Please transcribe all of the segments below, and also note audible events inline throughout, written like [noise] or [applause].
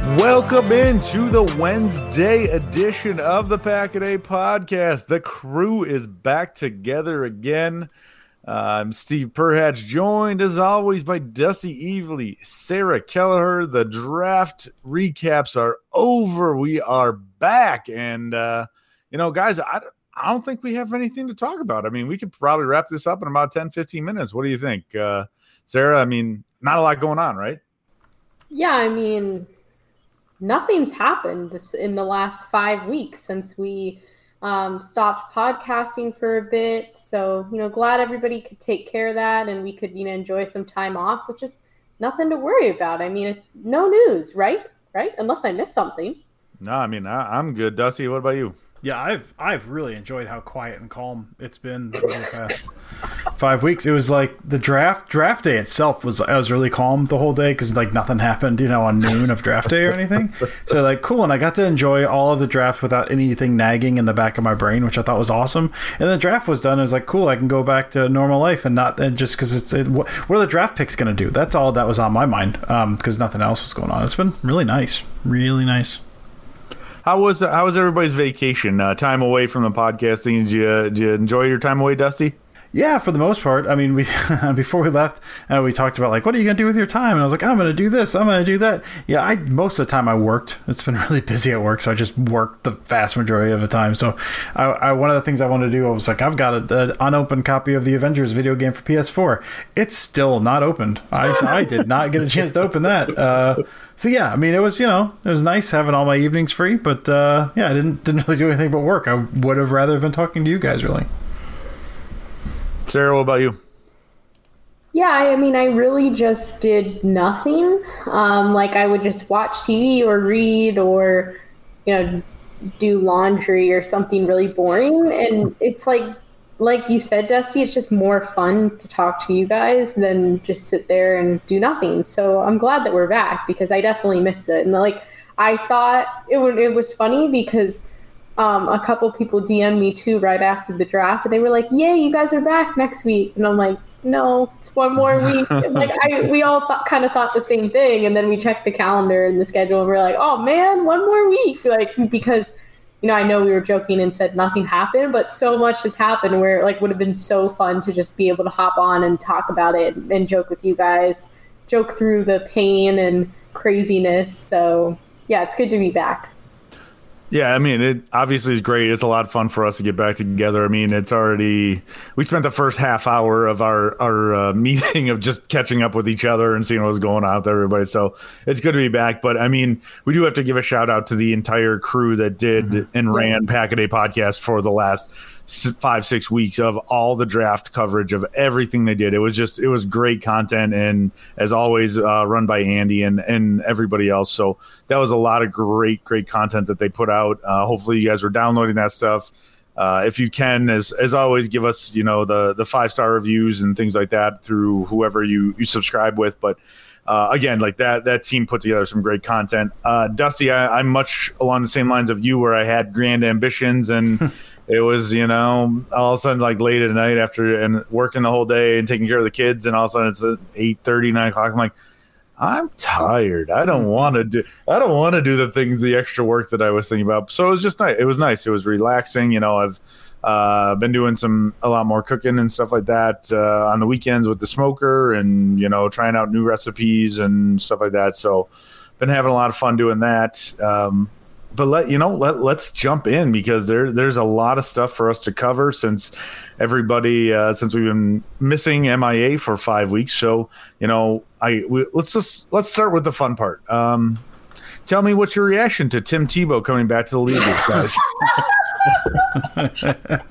Welcome into the Wednesday edition of the Pack a Day podcast. The crew is back together again. Uh, I'm Steve Perhatch, joined as always by Dusty Evely, Sarah Kelleher. The draft recaps are over. We are back. And, uh, you know, guys, I, I don't think we have anything to talk about. I mean, we could probably wrap this up in about 10, 15 minutes. What do you think? Uh, Sarah, I mean, not a lot going on, right? Yeah, I mean, nothing's happened in the last five weeks since we um, stopped podcasting for a bit. So, you know, glad everybody could take care of that and we could, you know, enjoy some time off, which is nothing to worry about. I mean, no news, right? Right? Unless I missed something. No, I mean, I, I'm good. Dusty, what about you? Yeah, I've I've really enjoyed how quiet and calm it's been over the past five weeks. It was like the draft draft day itself was I was really calm the whole day because like nothing happened, you know, on noon of draft day or anything. So like cool, and I got to enjoy all of the draft without anything nagging in the back of my brain, which I thought was awesome. And the draft was done. It was like cool, I can go back to normal life and not and just because it's it, what, what are the draft picks going to do? That's all that was on my mind because um, nothing else was going on. It's been really nice, really nice. How was how was everybody's vacation? Uh, time away from the podcasting? Did you, did you enjoy your time away, Dusty? Yeah, for the most part. I mean, we [laughs] before we left, uh, we talked about like, what are you gonna do with your time? And I was like, I'm gonna do this. I'm gonna do that. Yeah, I most of the time I worked. It's been [laughs] really busy at work, so I just worked the vast majority of the time. So, I, I one of the things I wanted to do, I was like, I've got an unopened copy of the Avengers video game for PS4. It's still not opened. I [laughs] I did not get a chance to open that. Uh, so yeah, I mean, it was you know it was nice having all my evenings free, but uh, yeah, I didn't didn't really do anything but work. I would have rather been talking to you guys really. Sarah, what about you? Yeah, I mean, I really just did nothing. Um, like I would just watch TV or read or, you know, do laundry or something really boring. And it's like, like you said, Dusty, it's just more fun to talk to you guys than just sit there and do nothing. So I'm glad that we're back because I definitely missed it. And like, I thought it, it was funny because um, a couple people DM'd me too right after the draft, and they were like, "Yay, you guys are back next week!" And I'm like, "No, it's one more [laughs] week." like I, we all th- kind of thought the same thing, and then we checked the calendar and the schedule, and we're like, "Oh man, one more week!" Like because you know, I know we were joking and said nothing happened, but so much has happened where it like would have been so fun to just be able to hop on and talk about it and joke with you guys, joke through the pain and craziness. So yeah, it's good to be back. Yeah, I mean, it obviously is great. It's a lot of fun for us to get back together. I mean, it's already we spent the first half hour of our our uh, [laughs] meeting of just catching up with each other and seeing what's going on with everybody. So it's good to be back. But I mean, we do have to give a shout out to the entire crew that did mm-hmm. and ran Pack a Day podcast for the last five six weeks of all the draft coverage of everything they did. It was just it was great content and as always uh, run by Andy and and everybody else. So that was a lot of great great content that they put out. Uh, hopefully you guys were downloading that stuff. Uh, if you can, as as always, give us you know the the five star reviews and things like that through whoever you you subscribe with. But uh, again, like that that team put together some great content. Uh, Dusty, I, am much along the same lines of you, where I had grand ambitions and [laughs] it was you know all of a sudden like late at night after and working the whole day and taking care of the kids and all of a sudden it's at 8 30 9 o'clock. I'm like i'm tired. I don't want to do i don't want to do the things the extra work that i was thinking about. So it was just nice. It was nice. It was relaxing. You know i've uh, been doing some a lot more cooking and stuff like that uh, on the weekends with the smoker and you know trying out new recipes and stuff like that. So been having a lot of fun doing that. Um, but let you know let let's jump in because there there's a lot of stuff for us to cover since everybody uh, since we've been missing MIA for five weeks. So you know, I we, let's just let's start with the fun part. Um, tell me what's your reaction to Tim Tebow coming back to the league, guys. [laughs]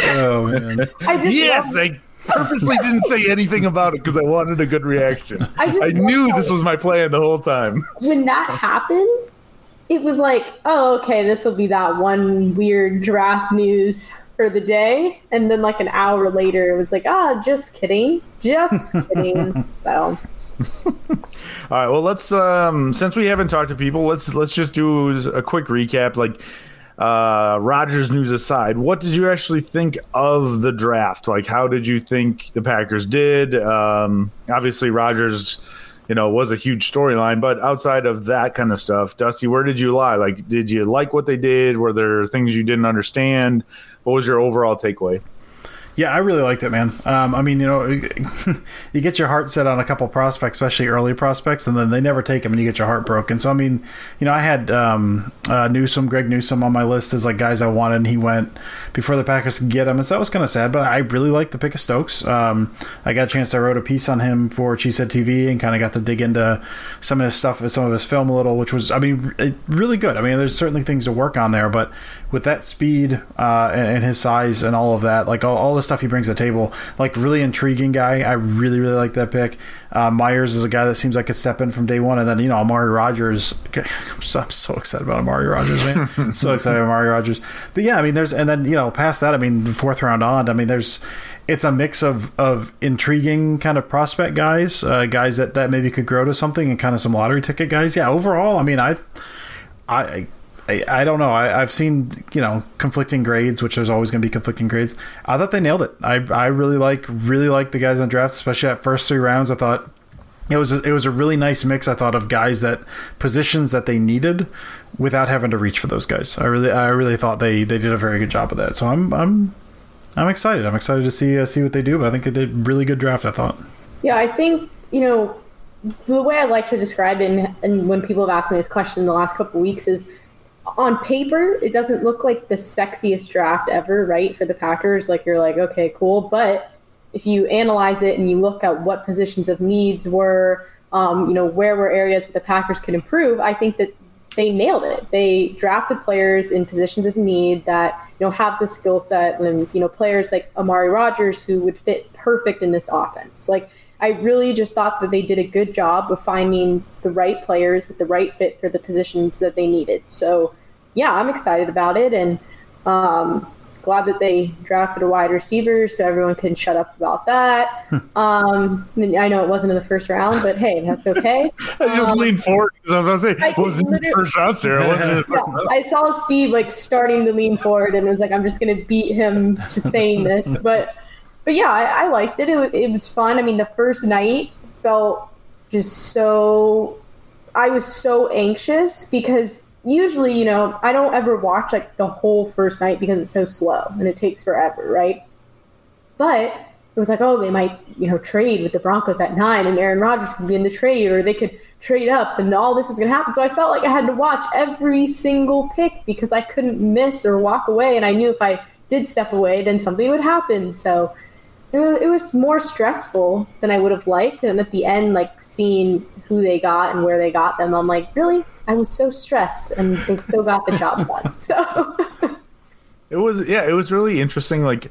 oh man! I yes, I purposely didn't say anything about it because I wanted a good reaction. I, I knew this was my plan the whole time. When that happened, it was like, oh, okay, this will be that one weird draft news for the day. And then like an hour later, it was like, ah, oh, just kidding. Just [laughs] kidding. so. All right. Well, let's um since we haven't talked to people, let's let's just do a quick recap. Like uh Rodgers news aside, what did you actually think of the draft? Like how did you think the Packers did? Um obviously Rodgers you know, was a huge storyline. But outside of that kind of stuff, Dusty, where did you lie? Like, did you like what they did? Were there things you didn't understand? What was your overall takeaway? Yeah, I really liked it, man. Um, I mean, you know, [laughs] you get your heart set on a couple prospects, especially early prospects, and then they never take them, and you get your heart broken. So, I mean, you know, I had um, uh, Newsome, Greg Newsome, on my list as like guys I wanted, and he went before the Packers could get him, and so that was kind of sad. But I really liked the pick of Stokes. Um, I got a chance to wrote a piece on him for Cheesehead TV, and kind of got to dig into some of his stuff, some of his film a little, which was, I mean, really good. I mean, there's certainly things to work on there, but with that speed uh, and, and, his size and all of that, like all, all the stuff he brings to the table, like really intriguing guy. I really really like that pick. Uh, Myers is a guy that seems like could step in from day one, and then you know Amari Rodgers. I'm [laughs] so, I'm so excited about Amari Rodgers, man. [laughs] so excited about Amari Rodgers. But yeah, I mean, there's and then you know past that, I mean, fourth round on, I mean, there's it's a mix of of intriguing kind of prospect guys, uh, guys that that maybe could grow to something, and kind of some lottery ticket guys. Yeah, overall, I mean, I I I, I don't know. I, have seen you know conflicting grades, which there's always going to be conflicting grades. I thought they nailed it. I I really like really like the guys on draft, especially at first three rounds. I thought it was a, it was a really nice mix. I thought of guys that positions that they needed without having to reach for those guys. I really I really thought they they did a very good job of that. So I'm I'm I'm excited. I'm excited to see uh, see what they do. But I think they did really good draft. I thought. Yeah, I think you know the way I like to describe it, and, and when people have asked me this question in the last couple of weeks is on paper, it doesn't look like the sexiest draft ever, right? For the Packers, like you're like, okay, cool. But if you analyze it and you look at what positions of needs were, um, you know, where were areas that the Packers could improve, I think that they nailed it. They drafted players in positions of need that you know have the skill set, and you know, players like Amari Rodgers who would fit perfect in this offense. Like I really just thought that they did a good job of finding the right players with the right fit for the positions that they needed. So, yeah, I'm excited about it and um, glad that they drafted a wide receiver so everyone can shut up about that. um, I know it wasn't in the first round, but hey, that's okay. [laughs] I just um, leaned forward because I was going to say, was in the first round, Sarah? [laughs] Wasn't yeah, round? I saw Steve like starting to lean forward and was like, I'm just going to beat him to saying this. [laughs] But but yeah, I, I liked it. It it was fun. I mean, the first night felt just so. I was so anxious because usually, you know, I don't ever watch like the whole first night because it's so slow and it takes forever, right? But it was like, oh, they might, you know, trade with the Broncos at nine and Aaron Rodgers could be in the trade or they could trade up and all this was going to happen. So I felt like I had to watch every single pick because I couldn't miss or walk away. And I knew if I did step away, then something would happen. So it was, it was more stressful than I would have liked. And at the end, like seeing who they got and where they got them, I'm like, really? I was so stressed and they still got the job done. [laughs] So it was, yeah, it was really interesting. Like,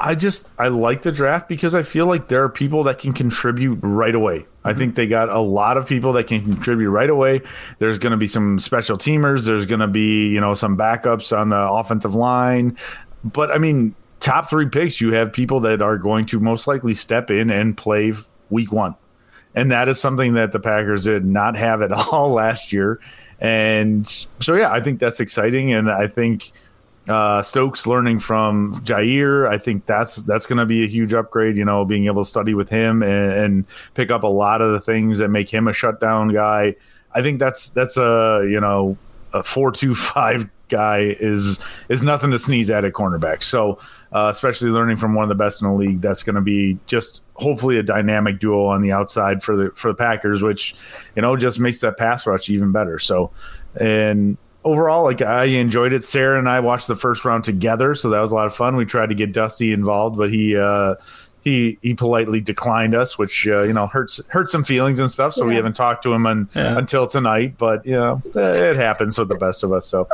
I just I like the draft because I feel like there are people that can contribute right away. I mm-hmm. think they got a lot of people that can contribute right away. There's going to be some special teamers. There's going to be you know some backups on the offensive line. But I mean, top three picks, you have people that are going to most likely step in and play week one, and that is something that the Packers did not have at [laughs] all last year. And so yeah, I think that's exciting, and I think uh, Stokes learning from Jaire, I think that's that's going to be a huge upgrade. You know, being able to study with him and, and, pick up a lot of the things that make him a shutdown guy. I think that's that's a you know a four two five guy is is nothing to sneeze at at cornerback. So uh, especially learning from one of the best in the league, that's going to be just hopefully a dynamic duo on the outside for the for the Packers, which you know just makes that pass rush even better. So and overall, like I enjoyed it. Sarah and I watched the first round together, so that was a lot of fun. We tried to get Dusty involved, but he uh, he he politely declined us, which uh, you know hurts hurts some feelings and stuff. So yeah. we haven't talked to him on, yeah. until tonight. But you know, it happens with the best of us. So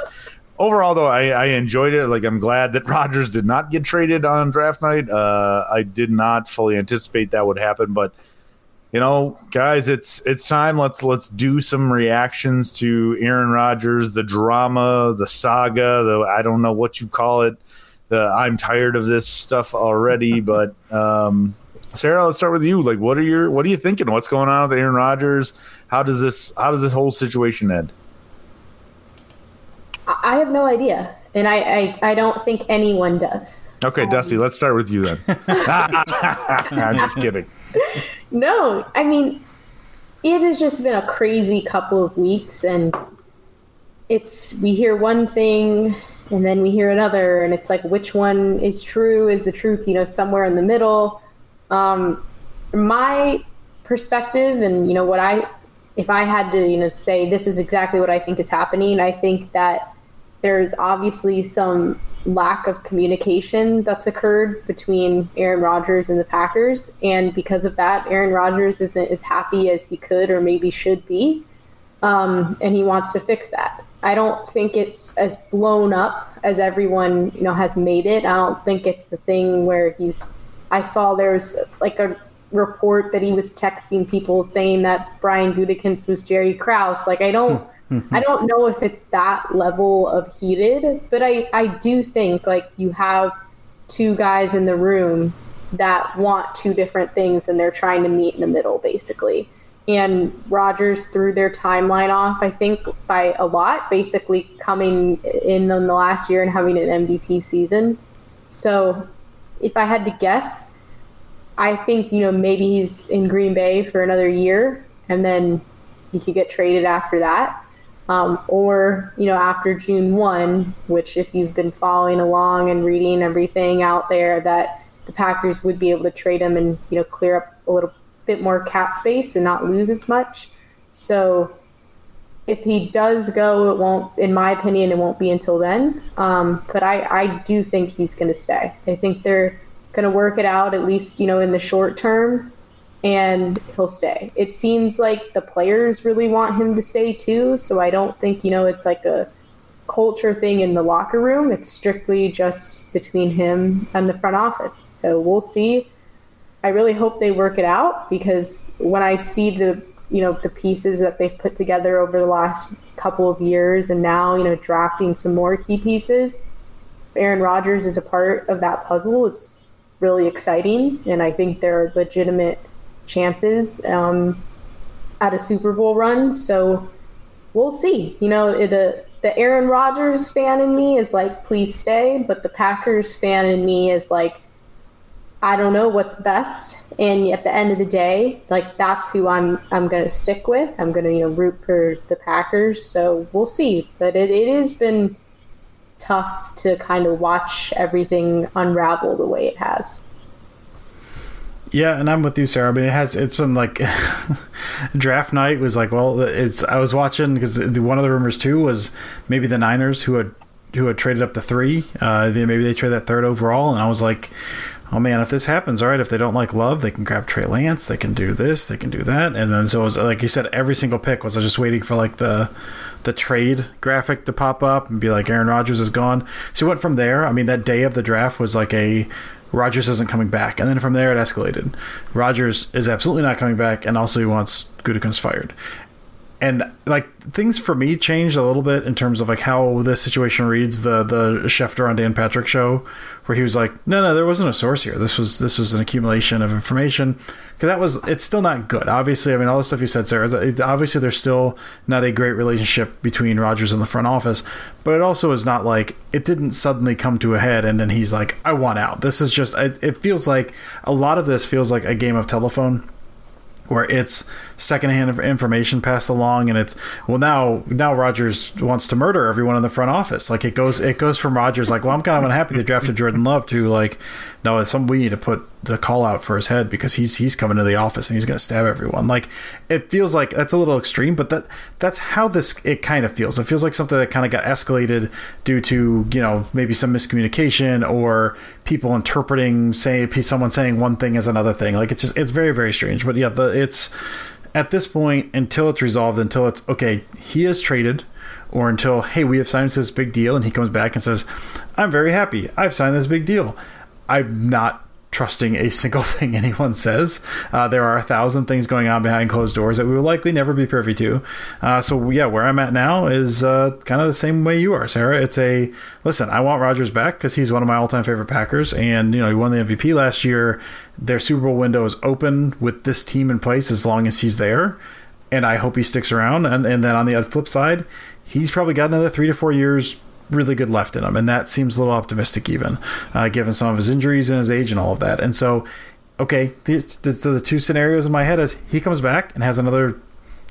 overall, though, I, I enjoyed it. Like I'm glad that [laughs] rodgers did not get traded on draft night. Uh, I did not fully anticipate that would happen, but you know, guys, it's it's time. Let's let's do some reactions to Aaron Rodgers, the drama, the saga, the I don't know what you call it. The I'm tired of this stuff already. [laughs] But um, Sarah, let's start with you. Like, what are your what are you thinking? What's going on with Aaron Rodgers? How does this how does this whole situation end? I have no idea. And I, I, I, don't think anyone does. Okay, um, Dusty, let's start with you then. [laughs] I'm just kidding. No, I mean, it has just been a crazy couple of weeks, and it's we hear one thing and then we hear another, and it's like which one is true? Is the truth, you know, somewhere in the middle? Um, my perspective, and you know, what I, if I had to, you know, say this is exactly what I think is happening, I think that there's obviously some lack of communication that's occurred between Aaron Rodgers and the Packers. And because of that, Aaron Rodgers isn't as happy as he could or maybe should be. Um, and he wants to fix that. I don't think it's as blown up as everyone you know has made it. I don't think it's a thing where he's. I saw there's like a report that he was texting people saying that Brian Gutekunst was Jerry Krause. Like I don't. I don't know if it's that level of heated, but I, I do think like you have two guys in the room that want two different things and they're trying to meet in the middle basically. And Rodgers threw their timeline off, I think, by a lot, basically coming in in the last year and having an MVP season. So if I had to guess, I think, you know, maybe he's in Green Bay for another year and then he could get traded after that um, or you know after June one, which if you've been following along and reading everything out there, that the Packers would be able to trade him and you know clear up a little bit more cap space and not lose as much. So if he does go, it won't, in my opinion, it won't be until then. Um, but I, I do think he's going to stay. I think they're going to work it out at least you know in the short term and he'll stay. It seems like the players really want him to stay too, so I don't think, you know, it's like a culture thing in the locker room. It's strictly just between him and the front office. So we'll see. I really hope they work it out because when I see the you know the pieces that they've put together over the last couple of years and now you know drafting some more key pieces aaron rodgers is a part of that puzzle it's really exciting and i think they're legitimate chances um, at a Super Bowl run. So we'll see. You know, the the Aaron Rodgers fan in me is like, please stay, but the Packers fan in me is like, I don't know what's best. And at the end of the day, like that's who I'm I'm gonna stick with. I'm gonna you know root for the Packers. So we'll see. But it, it has been tough to kind of watch everything unravel the way it has. Yeah, and I'm with you, Sarah. I mean, it has. It's been like [laughs] draft night was like. Well, it's. I was watching because one of the rumors too was maybe the Niners who had who had traded up to three. Uh, they, maybe they trade that third overall, and I was like, oh man, if this happens, all right. If they don't like Love, they can grab Trey Lance. They can do this. They can do that. And then so it was like you said, every single pick was I just waiting for like the the trade graphic to pop up and be like Aaron Rodgers is gone. So it went from there. I mean, that day of the draft was like a Rodgers isn't coming back. And then from there, it escalated. Rodgers is absolutely not coming back, and also he wants Gutekunst fired. And like things for me changed a little bit in terms of like how this situation reads. The the Schefter on Dan Patrick show, where he was like, "No, no, there wasn't a source here. This was this was an accumulation of information." Because that was it's still not good. Obviously, I mean, all the stuff you said, Sarah. Obviously, there's still not a great relationship between Rodgers and the front office, but it also is not like it didn't suddenly come to a head and then he's like, "I want out." This is just it, it feels like a lot of this feels like a game of telephone where it's secondhand information passed along and it's well now now Rodgers wants to murder everyone in the front office. Like it goes it goes from Rodgers like well I'm kind of unhappy they drafted Jordan Love to like no it's something we need to put the call out for his head because he's he's coming to the office and he's going to stab everyone. Like it feels like that's a little extreme but that that's how this it kind of feels. It feels like something that kind of got escalated due to you know maybe some miscommunication or people interpreting say someone saying one thing as another thing. Like it's just it's very very strange but yeah the it's at this point, until it's resolved, until it's okay, he is traded, or until hey, we have signed this big deal, and he comes back and says, "I'm very happy. I've signed this big deal." I'm not trusting a single [laughs] thing anyone says. Uh, there are a thousand things going on behind closed doors that we will likely never be privy to. Uh, so yeah, where I'm at now is uh, kind of the same way you are, Sarah. It's a listen. I want Rodgers back because he's one of my all-time favorite Packers, and you know he won the MVP last year. Their Super Bowl window is open with this team in place as long as he's there, and I hope he sticks around. And and then on the flip side, he's probably got another three to four years really good left in him, and that seems a little optimistic, even uh, given some of his injuries and his age and all of that. And so, okay, the, the, the, two scenarios in my head is he comes back and has another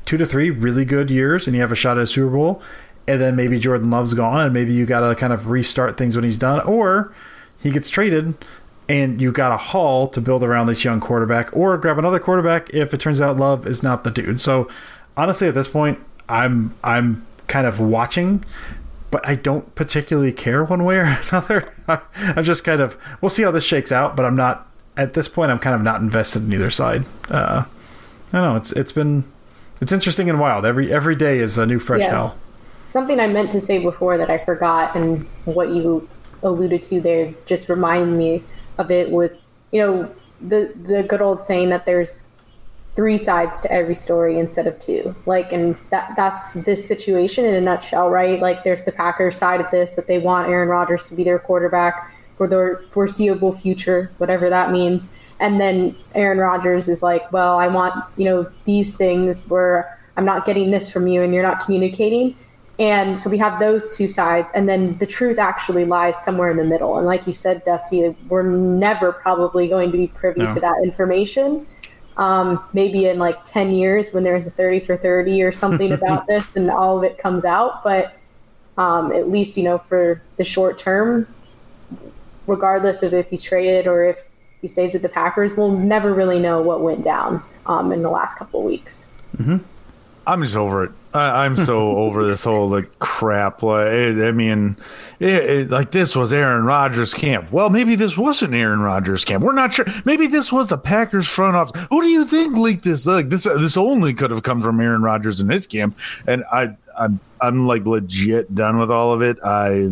two to three really good years, and you have a shot at a Super Bowl, and then maybe Jordan Love's gone, and maybe you got to kind of restart things when he's done, or he gets traded. And you got a haul to build around this young quarterback, or grab another quarterback if it turns out Love is not the dude. So, honestly, at this point, I'm I'm kind of watching but I don't particularly care one way or [laughs] another. I'm just kind of we'll see how this shakes out, but I'm not at this point. I'm kind of not invested in either side. Uh, I don't know. It's it's been it's interesting and wild. Every every day is a new fresh yeah. hell. Something I meant to say before that I forgot, and what you alluded to there just reminded me of it was you know the the good old saying that there's three sides to every story instead of two. Like, and that that's this situation in a nutshell, right? Like, there's the Packers side of this that they want Aaron Rodgers to be their quarterback for their foreseeable future, whatever that means. And then Aaron Rodgers is like, well, I want you know these things where I'm not getting this from you and you're not communicating. And so we have those two sides, and then the truth actually lies somewhere in the middle. And like you said, Dusty, we're never probably going to be privy no. to that information um, maybe in like 10 years when there's a 30 for 30 or something [laughs] about this and all of it comes out. But um, at least, you know, for the short term, regardless of if he's traded or if he stays with the Packers, we'll never really know what went down um, in the last couple of weeks. Mm-hmm. I'm just over it. I, am so [laughs] over this whole like crap. Like, eh, I mean, it, it, like this was Aaron Rodgers' camp. Well, maybe this wasn't Aaron Rodgers' camp. We're not sure. Maybe this was the Packers front office. Who do you think leaked this? Like this, uh, this only could have come from Aaron Rodgers in his camp. And I, I'm, I'm like legit done with all of it. I,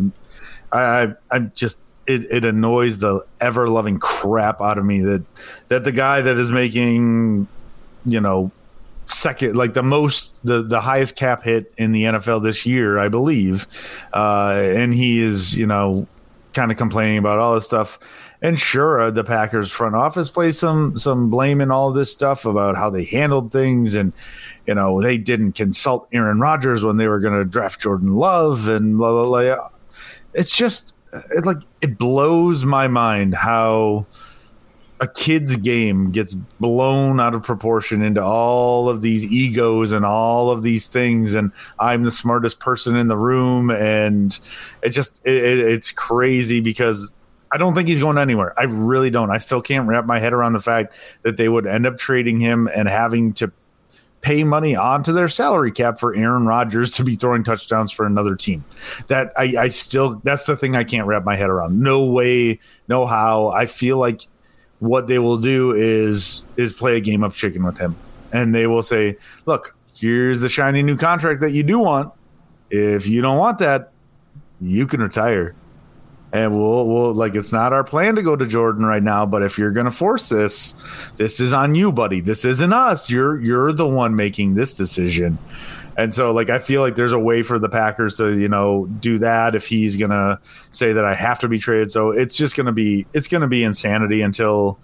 I, I'm just it, it annoys the ever loving crap out of me that that the guy that is making you know second, like the most, the the highest cap hit in the NFL this year, I believe, uh, and he is, you know, kind of complaining about all this stuff. And sure, uh, the Packers front office plays some some blame in all this stuff about how they handled things, and you know they didn't consult Aaron Rodgers when they were going to draft Jordan Love, and blah blah blah. It's just it like it blows my mind how a kid's game gets blown out of proportion into all of these egos and all of these things and i'm the smartest person in the room and it just it, it's crazy because i don't think he's going anywhere i really don't i still can't wrap my head around the fact that they would end up trading him and having to pay money onto their salary cap for Aaron Rodgers to be throwing touchdowns for another team. That I, I still that's the thing I can't wrap my head around. No way, no how. I feel like what they will do is is play a game of chicken with him. And they will say, look, here's the shiny new contract that you do want. If you don't want that, you can retire and we'll we'll like it's not our plan to go to Jordan right now, but if you're gonna force this, this is on you, buddy. This isn't us. You're you're the one making this decision. And so like I feel like there's a way for the Packers to, you know, do that if he's gonna say that I have to be traded. So it's just gonna be it's gonna be insanity until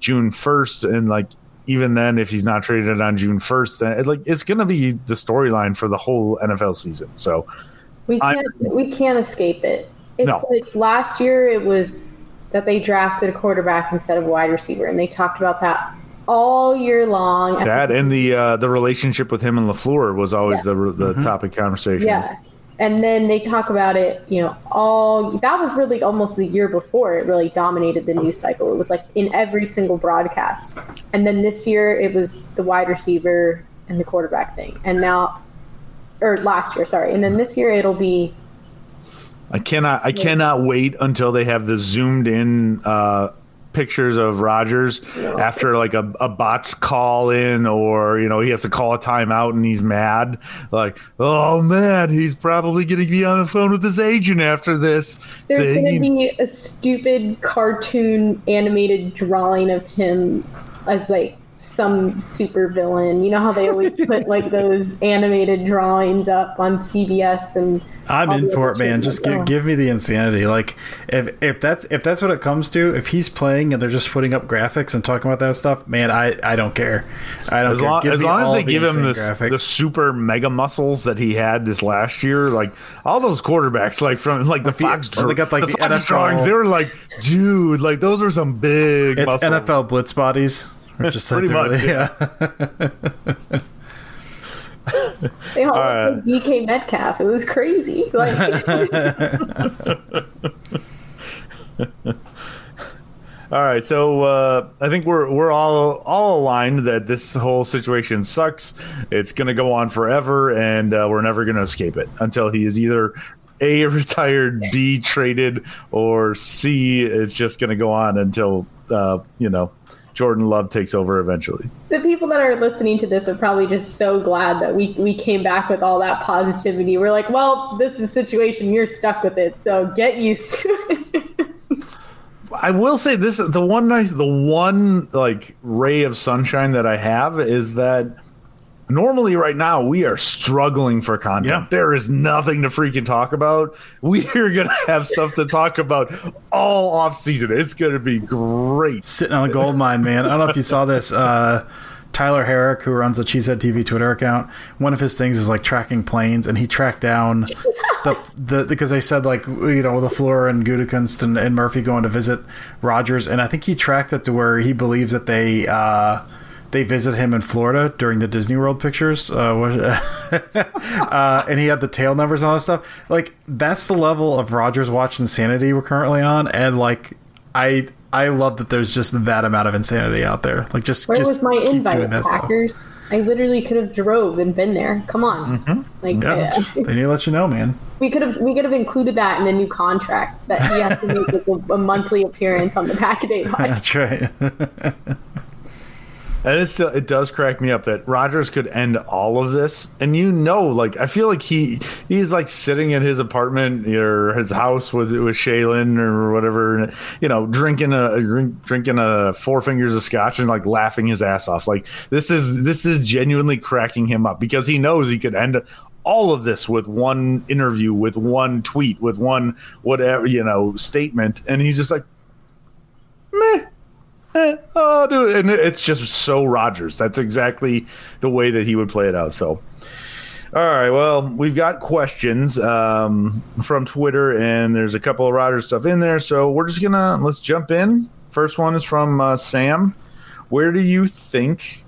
June first. And like even then if he's not traded on June first, then it, like it's gonna be the storyline for the whole NFL season. So we can't I'm, we can't escape it it's no. like last year it was that they drafted a quarterback instead of a wide receiver, and they talked about that all year long. That and the uh, the relationship with him and Lafleur was always yeah. the the mm-hmm. topic conversation. Yeah, and then they talk about it. You know, all that was really almost the year before it really dominated the news cycle. It was like in every single broadcast, and then this year it was the wide receiver and the quarterback thing, and now, or last year, sorry, and then this year it'll be I cannot. I cannot wait until they have the zoomed in uh, pictures of Rodgers after like a, a botched call in, or you know he has to call a timeout and he's mad. Like, oh man, he's probably going to be on the phone with his agent after this. There's going to be a stupid cartoon animated drawing of him as like some super villain. You know how they always put [laughs] like those animated drawings up on CBS and I'm in for it, man. Just give, oh. give me the insanity. Like if if that's if that's what it comes to, if he's playing and they're just putting up graphics and talking about that stuff, man, I, I don't care. I don't as care. Long, as long as they the give him the, the super mega muscles that he had this last year, like all those quarterbacks, like from like the Fox, they got like the, the Fox drawings, they were like, dude, like those are some big. It's muscles. NFL blitz bodies. Just [laughs] Pretty much, really, yeah. [laughs] they all, all right. DK Metcalf. It was crazy. [laughs] Like. all right, so uh, I think we're we're all all aligned that this whole situation sucks. It's going to go on forever, and uh, we're never going to escape it until he is either a retired, b traded, or c it's just going to go on until uh, you know Jordan Love takes over eventually. The people that are listening to this are probably just so glad that we we came back with all that positivity. We're like, well, this is a situation you're stuck with it, so get used to it. I will say this: the one nice, the one like ray of sunshine that I have is that normally right now we are struggling for content. Yeah. There is nothing to freaking talk about. [laughs] We are going to have stuff to talk about all off season. It's going to be great. Sitting on a gold mine, man. I don't know if you saw this. Uh, Tyler Herrick, who runs the Cheesehead TV Twitter account, one of his things is like tracking planes, and he tracked down [laughs] the the because they said like you know LaFleur and Gutekunst and, and Murphy going to visit Rodgers, and I think he tracked it to where he believes that they. Uh, they visit him in Florida during the Disney World pictures, uh, [laughs] uh, and he had the tail numbers and all that stuff. Like that's the level of Rodgers watch insanity we're currently on, and like I I love that there's just that amount of insanity out there. Like just where just was my invite, Packers? I literally could have drove and been there. Come on, mm-hmm. like yeah, yeah. they need to let you know, man. We could have we could have included that in the new contract that he has to make a, a monthly appearance on the Pack a Day That's right. [laughs] And it still it does crack me up that Rodgers could end all of this, and you know, like I feel like he he's like sitting in his apartment or his house with with Shailene or whatever, you know, drinking a drink, drinking a four fingers of scotch and like laughing his ass off. Like this is this is genuinely cracking him up because he knows he could end all of this with one interview, with one tweet, with one whatever you know statement, and he's just like, meh eh, oh, dude. And it's just so Rodgers. That's exactly the way that he would play it out. So, all right. Well, we've got questions um, from Twitter, and there's a couple of Rodgers stuff in there. So we're just gonna let's jump in First one is from uh, Sam. Where do you think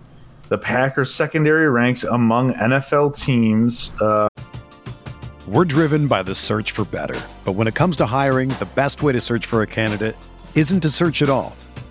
the Packers secondary ranks among NFL teams? Uh, We're driven by the search for better. But when it comes to hiring, the best way to search for a candidate isn't to search at all.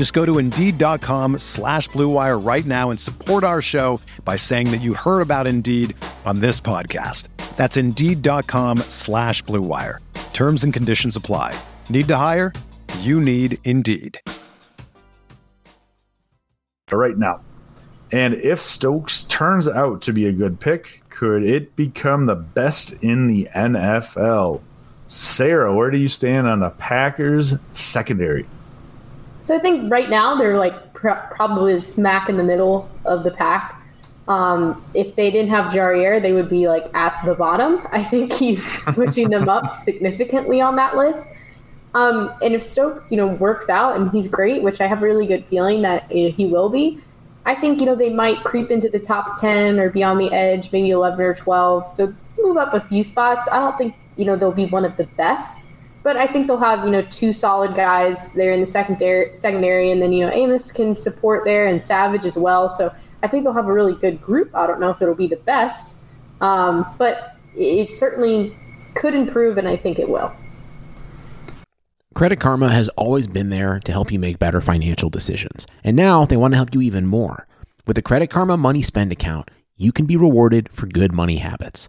Just go to Indeed.com slash BlueWire right now and support our show by saying that you heard about Indeed on this podcast. That's Indeed.com slash BlueWire. Terms and conditions apply. Need to hire? You need Indeed. right now. And if Stokes turns out to be a good pick, could it become the best in the NFL? Sarah, where do you stand on the Packers secondary? So I think right now they're like pr- probably smack in the middle of the pack. Um, if they didn't have Jaire, they would be like at the bottom. [laughs] I think he's pushing them up [laughs] significantly on that list. Um, and if Stokes, you know, works out and he's great, which I have a really good feeling that he will be, I think you know they might creep into the top ten or be on the edge, maybe eleven or twelve. So move up a few spots. I don't think you know they'll be one of the best, but I think they'll have you know two solid guys there in the secondary, secondary, and then you know Amos can support there and Savage as well. So I think they'll have a really good group. I don't know if it'll be the best, um, but it certainly could improve, and I think it will. Credit Karma has always been there to help you make better financial decisions. And now they want to help you even more. With the Credit Karma Money Spend account, you can be rewarded for good money habits.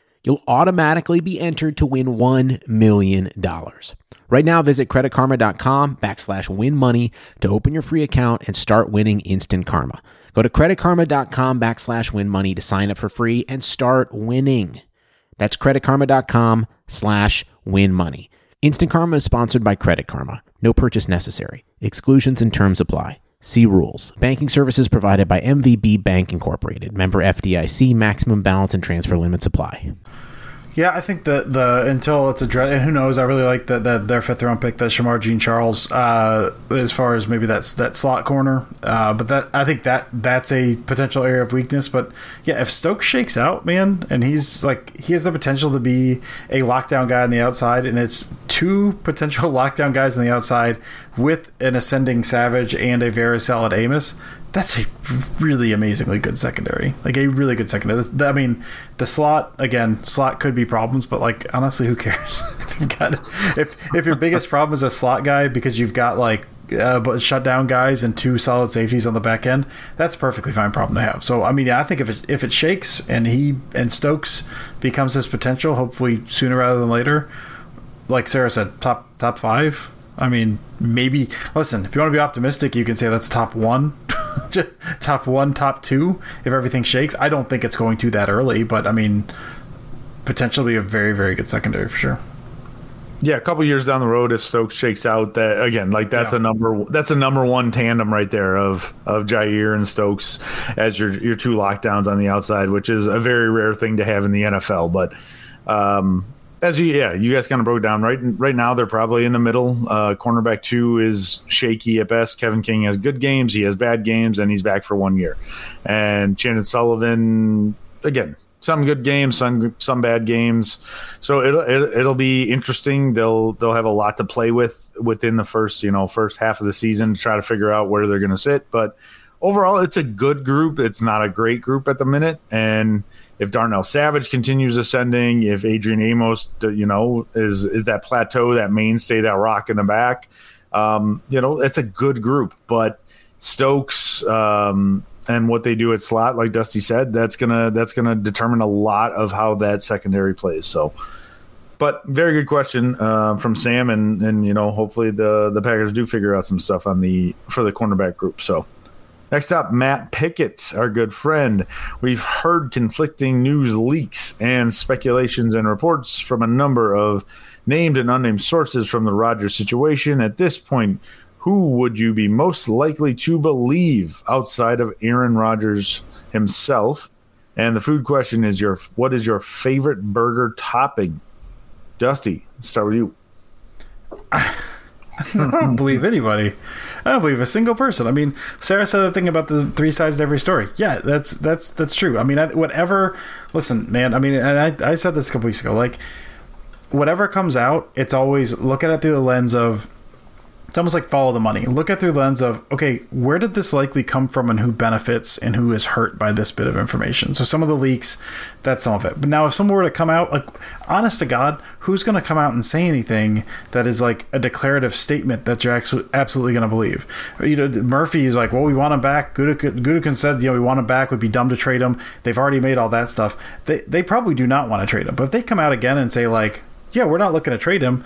you'll automatically be entered to win $1 million. Right now, visit creditkarma.com backslash win money to open your free account and start winning instant karma. Go to creditkarma.com backslash win money to sign up for free and start winning. That's creditkarma.com slash win money. Instant Karma is sponsored by Credit Karma. No purchase necessary. Exclusions and terms apply. See rules. Banking services provided by MVB Bank Incorporated. Member FDIC. Maximum balance and transfer limits apply. Yeah, I think that the until it's addressed, and who knows? I really like that that their fifth round pick, that Shemar Jean Charles, uh, as far as maybe that's that slot corner. Uh, but that I think that that's a potential area of weakness. But yeah, if Stokes shakes out, man, and he's like he has the potential to be a lockdown guy on the outside, and it's two [laughs] potential lockdown guys on the outside with an ascending Savage and a very solid Amos that's a really amazingly good secondary. Like a really good secondary. I mean, the slot again, slot could be problems, but like honestly, who cares [laughs] if you've got if if your biggest problem is a slot guy because you've got like uh, shutdown guys and two solid safeties on the back end. That's perfectly fine problem to have. So I mean, I think if it if it shakes and he and Stokes becomes his potential, hopefully sooner rather than later. Like Sarah said, top top five. I mean, maybe. Listen, if you want to be optimistic, you can say that's top one [laughs] [laughs] top one, top two, if everything shakes. I don't think it's going to that early, but I mean, potentially a very, very good secondary for sure. Yeah, a couple years down the road, if Stokes shakes out, that again, like that's yeah. a number that's a number one tandem right there of of Jaire and Stokes as your your two lockdowns on the outside, which is a very rare thing to have in the NFL. But um, as you yeah you guys kind of broke down. Right right now they're probably in the middle. Uh, cornerback two is shaky at best. Kevin king has good games he has bad games and he's back for one year. And Chandon Sullivan again some good games some some bad games. So it'll it, it'll be interesting. They'll they'll have a lot to play with within the first you know first half of the season to try to figure out where they're going to sit. But overall, it's a good group. It's not a great group at the minute. And if Darnell Savage continues ascending, if Adrian Amos, you know, is is that plateau, that mainstay, that rock in the back, um, you know, it's a good group. But Stokes um, and what they do at slot, like Dusty said, that's gonna that's gonna determine a lot of how that secondary plays. So but very good question uh, from Sam, and and you know hopefully the the Packers do figure out some stuff on the for the cornerback group. So next up, Matt Pickett, our good friend. We've heard conflicting news leaks and speculations and reports from a number of named and unnamed sources from the Rodgers situation. At this point, who would you be most likely to believe outside of Aaron Rodgers himself? And the food question is your what is your favorite burger topping? Dusty, start with you. [laughs] I don't believe anybody. I don't believe a single person. I mean, Sarah said the thing about the three sides to every story. Yeah, that's that's that's true. I mean, I, whatever. Listen, man. I mean, and I I said this a couple weeks ago. Like, whatever comes out, it's always look at it through the lens of it's almost like follow the money. Look at through the lens of, okay, where did this likely come from and who benefits and who is hurt by this bit of information? So some of the leaks, that's some of it. But now if someone were to come out, like, honest to God, who's going to come out and say anything that is like a declarative statement that you're actually absolutely going to believe? You know, Murphy is like, well, we want him back. Gutekunst said, you know, we want him back. Would be dumb to trade him. They've already made all that stuff. They, they probably do not want to trade him. But if they come out again and say, like, yeah, we're not looking to trade him,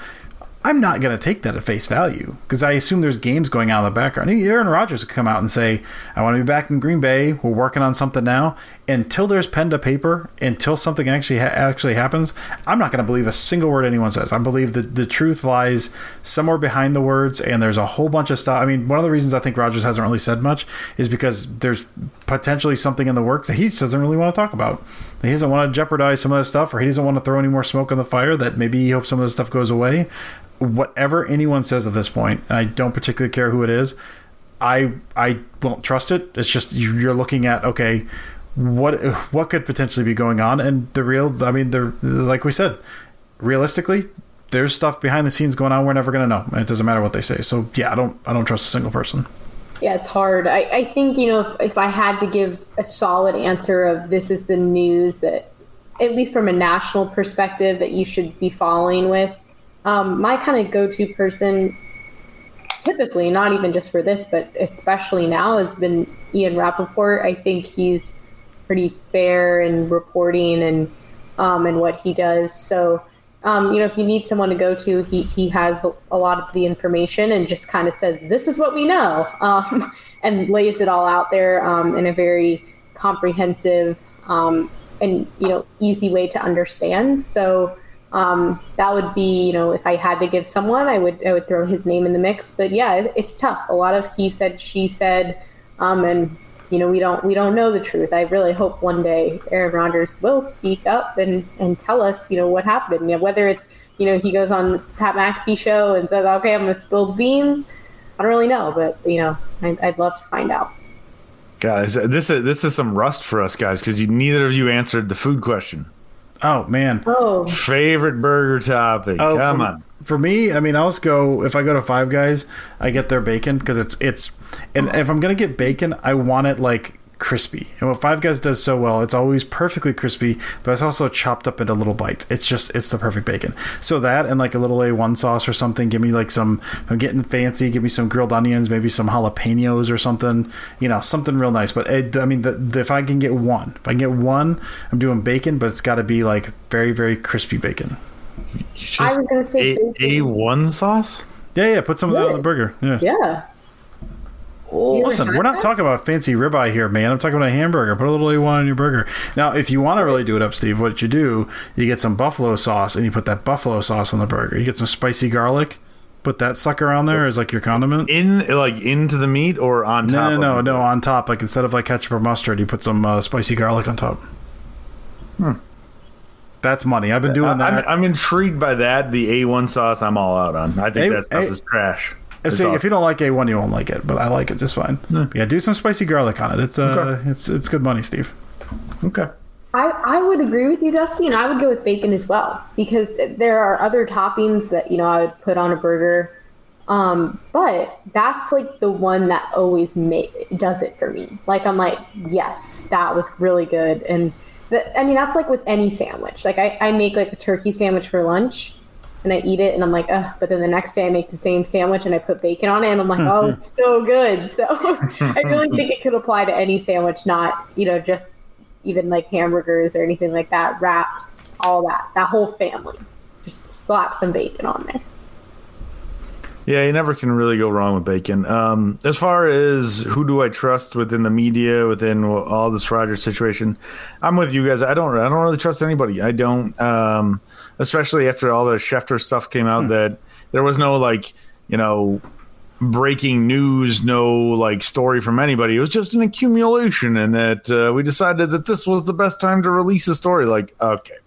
I'm not going to take that at face value because I assume there's games going on in the background. Aaron Rodgers could come out and say, I want to be back in Green Bay. We're working on something now. Until there's pen to paper, until something actually ha- actually happens, I'm not going to believe a single word anyone says. I believe that the truth lies somewhere behind the words, and there's a whole bunch of stuff. I mean, one of the reasons I think Rodgers hasn't really said much is because there's potentially something in the works that he just doesn't really want to talk about. He doesn't want to jeopardize some of that stuff, or he doesn't want to throw any more smoke on the fire that maybe he hopes some of this stuff goes away whatever anyone says at this point, I don't particularly care who it is. I I won't trust it. It's just you're looking at okay, what what could potentially be going on, and the real. I mean, the like we said, realistically, there's stuff behind the scenes going on. We're never gonna know. And it doesn't matter what they say. So yeah, I don't I don't trust a single person. Yeah, it's hard. I, I think you know if, if I had to give a solid answer of this is the news that, at least from a national perspective, that you should be following with um, my kind of go-to person, typically, not even just for this, but especially now, has been Ian Rapoport. I think he's pretty fair in reporting and um, and what he does. So, um, you know, if you need someone to go to, he he has a lot of the information and just kind of says, "This is what we know," [laughs] um, and lays it all out there um, in a very comprehensive um, and you know easy way to understand. So um, that would be, you know, if I had to give someone, I would I would throw his name in the mix. But yeah, it, it's tough. A lot of he said, she said, and you know, we don't we don't know the truth. I really hope one day Aaron Rodgers will speak up and and tell us, you know, what happened. You know, whether it's you know he goes on Pat McAfee show and says, okay, I'm gonna spill the beans. I don't really know, but you know, I, I'd love to find out. Guys, this is this is some rust for us guys because you neither of you answered the food question. Oh man. Oh. Favorite burger topic. Oh, Come for, on. For me, I mean, I'll just go if I go to Five Guys, I get their bacon because it's it's and if I'm gonna get bacon, I want it like crispy. And what Five Guys does so well, it's always perfectly crispy, but it's also chopped up into little bites. It's just it's the perfect bacon. So that and like a little A1 sauce or something. Give me like some. I'm getting fancy. Give me some grilled onions, maybe some jalapenos or something. You know, something real nice. But it, I mean, the, the, if I can get one, if I can get one, I'm doing bacon, but it's got to be like very very crispy bacon. I was gonna say A one sauce. Yeah, yeah. Put some of that on the burger. Yeah. Yeah. Oh, listen, we're not talking about fancy ribeye here, man. I'm talking about a hamburger. Put a little A1 on your burger. Now, if you want to really do it up, Steve, what you do, you get some buffalo sauce and you put that buffalo sauce on the burger. You get some spicy garlic, put that sucker on there as like your condiment. In like into the meat or on top? No, no, no, no, on top. Like instead of like ketchup or mustard, you put some uh, spicy garlic on top. Hmm. That's money. I've been doing that. I'm, I'm, intrigued by that. The A1 sauce, I'm all out on. I think A- that stuff A- is trash. If, see, if you don't like A1, you won't like it, but I like it just fine. Yeah, yeah do some spicy garlic on it. It's uh, okay. it's it's good money, Steve. Okay. I, I would agree with you, Dusty, and I would go with bacon as well because there are other toppings that you know I would put on a burger. Um, but that's like the one that always ma- does it for me. Like I'm like, yes, that was really good. And the, I mean, that's like with any sandwich. Like I, I make like a turkey sandwich for lunch and I eat it and I'm like, ugh, but then the next day I make the same sandwich and I put bacon on it and I'm like, oh, it's so good. So I [laughs] really think it could apply to any sandwich, not, you know, just even like hamburgers or anything like that, wraps, all that, that whole family. Just slap some bacon on there. Yeah, you never can really go wrong with bacon. Um, as far as who do I trust within the media, within all this Rodgers situation, I'm with you guys. I don't, I don't really trust anybody. I don't, um, especially after all the Schefter stuff came out. Hmm. That there was no like, you know, breaking news, no like story from anybody. It was just an accumulation, and that uh, we decided that this was the best time to release a story. Like, okay,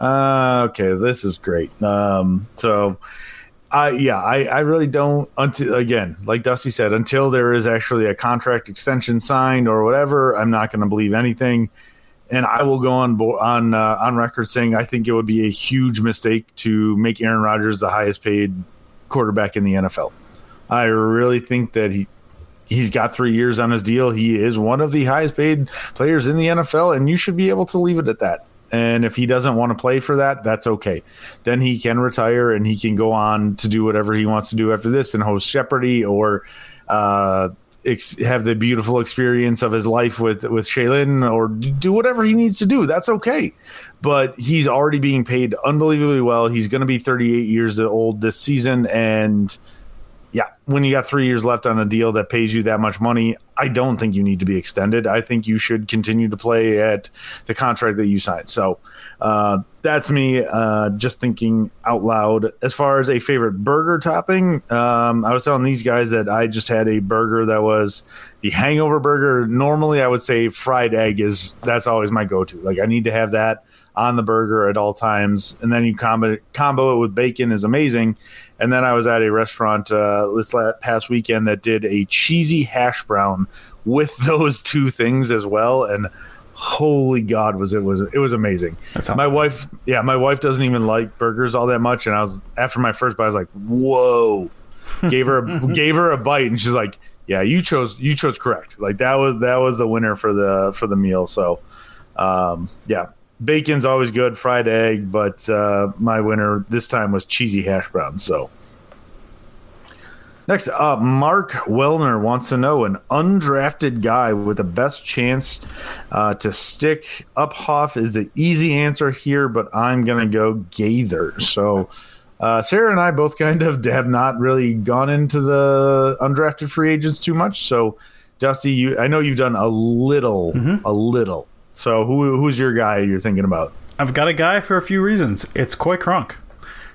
uh, okay, this is great. Um, so I yeah, I, I really don't until again, like Dusty said, until there is actually a contract extension signed or whatever, I'm not going to believe anything. And I will go on on uh, on record saying I think it would be a huge mistake to make Aaron Rodgers the highest paid quarterback in the NFL. I really think that he he's got three years on his deal. He is one of the highest paid players in the NFL, and you should be able to leave it at that. And if he doesn't want to play for that, that's okay. Then he can retire and he can go on to do whatever he wants to do after this and host Jeopardy or uh, ex- have the beautiful experience of his life with with Shailene or do whatever he needs to do. That's okay. But he's already being paid unbelievably well. He's going to be 38 years old this season and – yeah, when you got three years left on a deal that pays you that much money, I don't think you need to be extended. I think you should continue to play at the contract that you signed. So uh, that's me uh, just thinking out loud. As far as a favorite burger topping, um, I was telling these guys that I just had a burger that was the hangover burger. Normally, I would say fried egg is that's always my go to. Like, I need to have that on the burger at all times. And then you combo, combo it with bacon is amazing. And then I was at a restaurant uh, this past weekend that did a cheesy hash brown with [laughs] those two things as well, and holy god, was it was it was amazing. my wife, yeah, my wife doesn't even like burgers all that much, and I was after my first bite, I was like, whoa. [laughs] gave her a, gave her a bite, and she's like, yeah, you chose you chose correct. Like that was that was the winner for the for the meal. So, um, yeah, bacon's always good, fried egg, but uh, my winner this time was cheesy hash brown. So next up, Mark Wellner wants to know an undrafted guy with the best chance uh, to stick Uphoff is the easy answer here, but I'm gonna go Gaither. So. Uh, Sarah and I both kind of have not really gone into the undrafted free agents too much. So, Dusty, you I know you've done a little, mm-hmm. a little so who who's your guy you're thinking about? I've got a guy for a few reasons. It's Coy Cronk.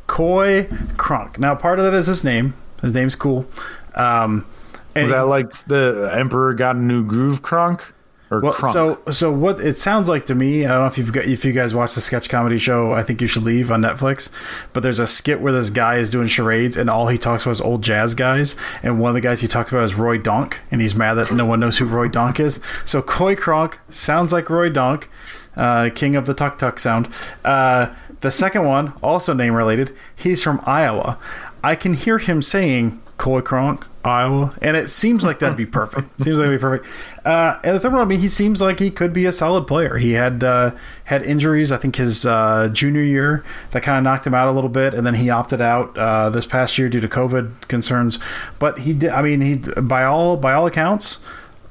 Coy Cronk. Now, part of that is his name. His name's cool. Um, and is that like the Emperor got a new groove Kronk? Or well, Kronk? so so what it sounds like to me. I don't know if you've got, if you guys watch the sketch comedy show. I think you should leave on Netflix. But there's a skit where this guy is doing charades, and all he talks about is old jazz guys. And one of the guys he talks about is Roy Donk, and he's mad that no one knows who Roy Donk is. So Coy Cronk sounds like Roy Donk, uh, king of the tuk tuk sound. Uh, the second one, also name related, he's from Iowa. I can hear him saying Coy Cronk, Iowa, and it seems like that'd be perfect. [laughs] seems like it'd be perfect. Uh, and the third one, I mean, he seems like he could be a solid player. He had uh, had injuries, I think, his uh, junior year that kind of knocked him out a little bit, and then he opted out uh, this past year due to COVID concerns. But he did. I mean, he by all by all accounts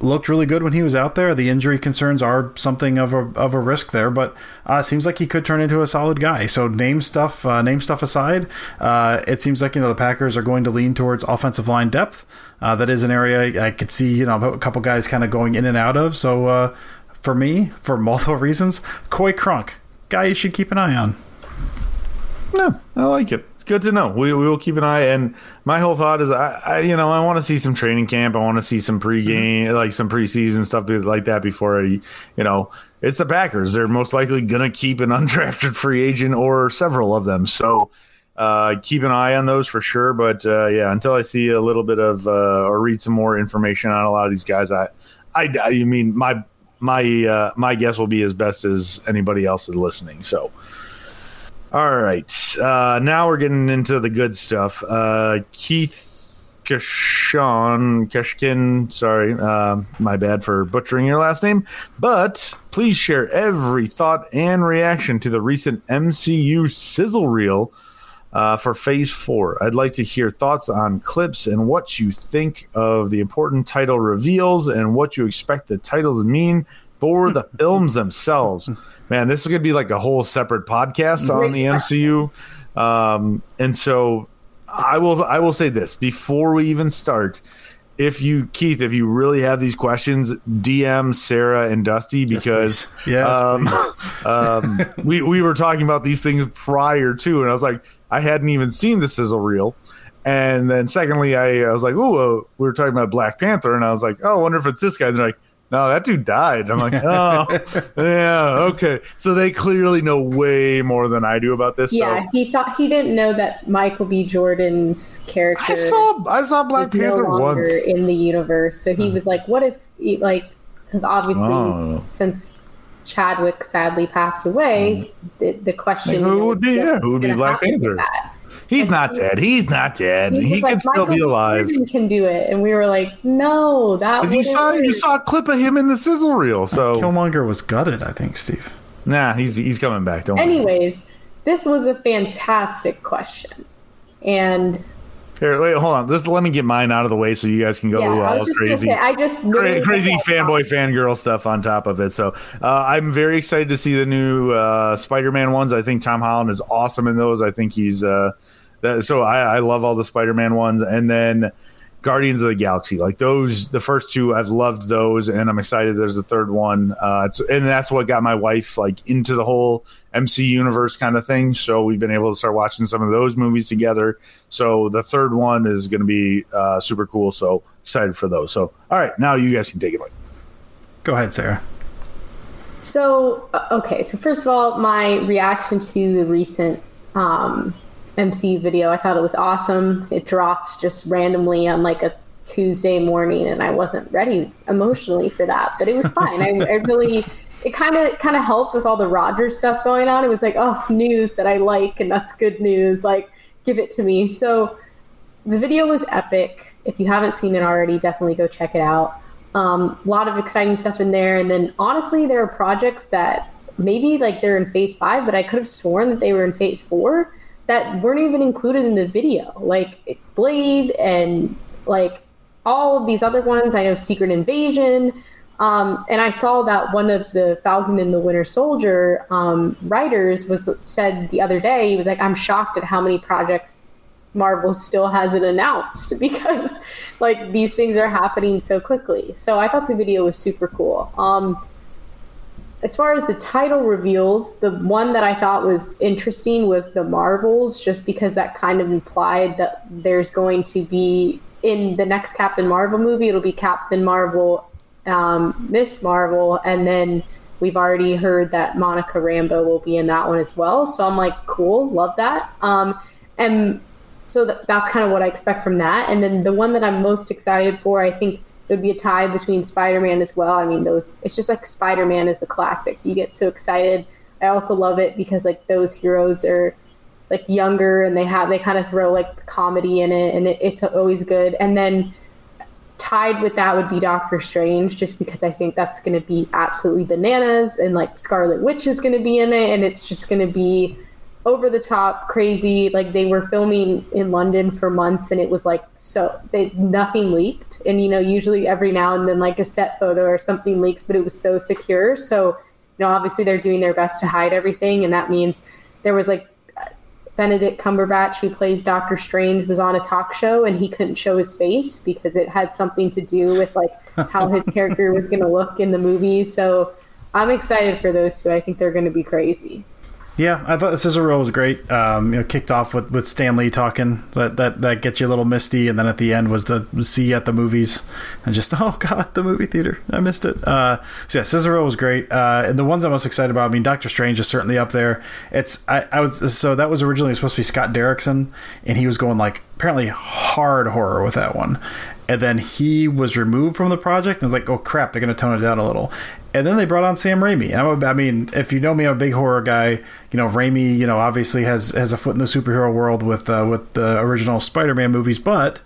looked really good when he was out there. The injury concerns are something of a of a risk there, but uh, seems like he could turn into a solid guy. So name stuff, uh, name stuff aside, uh, it seems like you know the Packers are going to lean towards offensive line depth. Uh, that is an area I could see you know a couple guys kind of going in and out of. So uh, for me, for [laughs] multiple reasons, Coy Cronk, guy you should keep an eye on. No, I like it good to know. We, we will keep an eye. And my whole thought is, I, I you know, I want to see some training camp. I want to see some pregame, mm-hmm. like some preseason stuff like that before I, you know, it's the Packers. They're most likely going to keep an [laughs] undrafted free agent or several of them. So uh, keep an eye on those for sure. But uh, yeah, until I see a little bit of uh, or read some more information on a lot of these guys, I, I, I mean, my my uh, my guess will be as best as anybody else is listening. So. All right. Uh, now we're getting into the good stuff. Uh, Keith Kishon Keshkin. Sorry, uh, my bad for butchering your last name. But please share every thought and reaction to the recent MCU sizzle reel uh, for Phase Four. I'd like to hear thoughts on clips and what you think of the important title reveals and what you expect the titles mean for the [laughs] films themselves. Man, this is going to be like a whole separate podcast on the MCU. Um, and so I will I will say this before we even start. If you Keith, if you really have these questions, DM Sarah and Dusty because Yes, um, [laughs] um, we we were talking about these things prior to, and I was like, I hadn't even seen the sizzle reel. And then secondly, I, I was like, oh, uh, we were talking about Black Panther, and I was like, oh, I wonder if it's this guy. And they're like, no, that dude died. I'm like, oh, [laughs] yeah, okay. So they clearly know way more than I do about this. Yeah, so he thought he didn't know that Michael B. Jordan's character I saw I saw Black is no Panther once. in the universe. So he was like, "What if, he- like, because obviously, Oh. since Chadwick sadly passed away, mm-hmm. the, the question Like, who would be- yeah, who would be Black Panther? that? He's not dead. He's not dead. He, He, was can like, still Michael be alive. Jordan can do it, and we were like, "No, that But you wouldn't saw you saw a clip of him in the sizzle reel. So Killmonger was gutted, I think, Steve. nah, he's he's coming back. Don't worry. Anyways, this was a fantastic question, and Here, wait, hold on. Just let me get mine out of the way so you guys can go yeah, I crazy. say, I just Cra- crazy fanboy fangirl stuff on top of it. So uh, I'm very excited to see the new uh, Spider-Man ones. I think Tom Holland is awesome in those. I think he's uh, that, so I, I love all the Spider-Man ones, and then Guardians of the Galaxy. Like those, the first two, I've loved those, and I'm excited. There's a third one, uh, it's, and that's what got my wife like into the whole MC universe kind of thing. So we've been able to start watching some of those movies together. So the third one is going to be uh, super cool. So excited for those. So all right, now you guys can take it away. Go ahead, Sarah. So, uh, okay, so first of all, my reaction to the recent um, MCU video, I thought it was awesome. It dropped just randomly on like a Tuesday morning, and I wasn't ready emotionally for that, but it was [laughs] fine. I, I really, it kind of kind of helped with all the Rodgers stuff going on. It was like, oh, news that I like, and that's good news. Like, give it to me. So, the video was epic. If you haven't seen it already, definitely go check it out. Um, a lot of exciting stuff in there. And then honestly, there are projects that maybe like they're in phase five, but I could have sworn that they were in phase four that weren't even included in the video. Like Blade and like all of these other ones. I know Secret Invasion. Um, and I saw that one of the Falcon and the Winter Soldier um, writers was said the other day. He was like, "I'm shocked at how many projects Marvel still hasn't announced [laughs] because like these things are happening so quickly. So I thought the video was super cool. Um, as far as the title reveals, the one that I thought was interesting was the Marvels, just because that kind of implied that there's going to be in the next Captain Marvel movie, it'll be Captain Marvel, um, Miss Marvel, and then we've already heard that Monica Rambeau will be in that one as well. So I'm like, cool, love that. Um, and so th- that's kind of what I expect from that. And then the one that I'm most excited for, I think it would be a tie between Spider-Man as well. I mean, those it's just like Spider-Man is a classic. You get so excited. I also love it because like those heroes are like younger and they have they kind of throw like comedy in it and it, it's always good. And then tied with that would be Doctor Strange, just because I think that's going to be absolutely bananas, and like Scarlet Witch is going to be in it, and it's just going to be over the top crazy. Like they were filming in London for months, and it was like so they nothing leaked, and you know usually every now and then like a set photo or something leaks, but it was so secure. So you know obviously they're doing their best to hide everything, and that means there was like Benedict Cumberbatch, who plays Doctor Strange, was on a talk show and he couldn't show his face because it had something to do with like how his [laughs] character was going to look in the movie. So I'm excited for those two. I think they're going to be crazy. Yeah, I thought the sizzle reel was great. Um, you know, kicked off with, with Stan Lee talking. That, that that gets you a little misty, and then at the end was the see at the movies, and just [laughs] oh god, the movie theater, I missed it. Uh, so yeah, sizzle reel was great. Uh, and the ones I'm most excited about, I mean, Doctor Strange is certainly up there. It's I, I was so that was originally supposed to be Scott Derrickson, and he was going like apparently hard horror with that one. And then he was removed from the project, and it's like, oh crap, they're going to tone it down a little and then they brought on Sam Raimi. And I'm a, I mean, if you know me, I'm a big horror guy. You know, Raimi, you know, obviously has has a foot in the superhero world with uh, with the original Spider-Man movies, but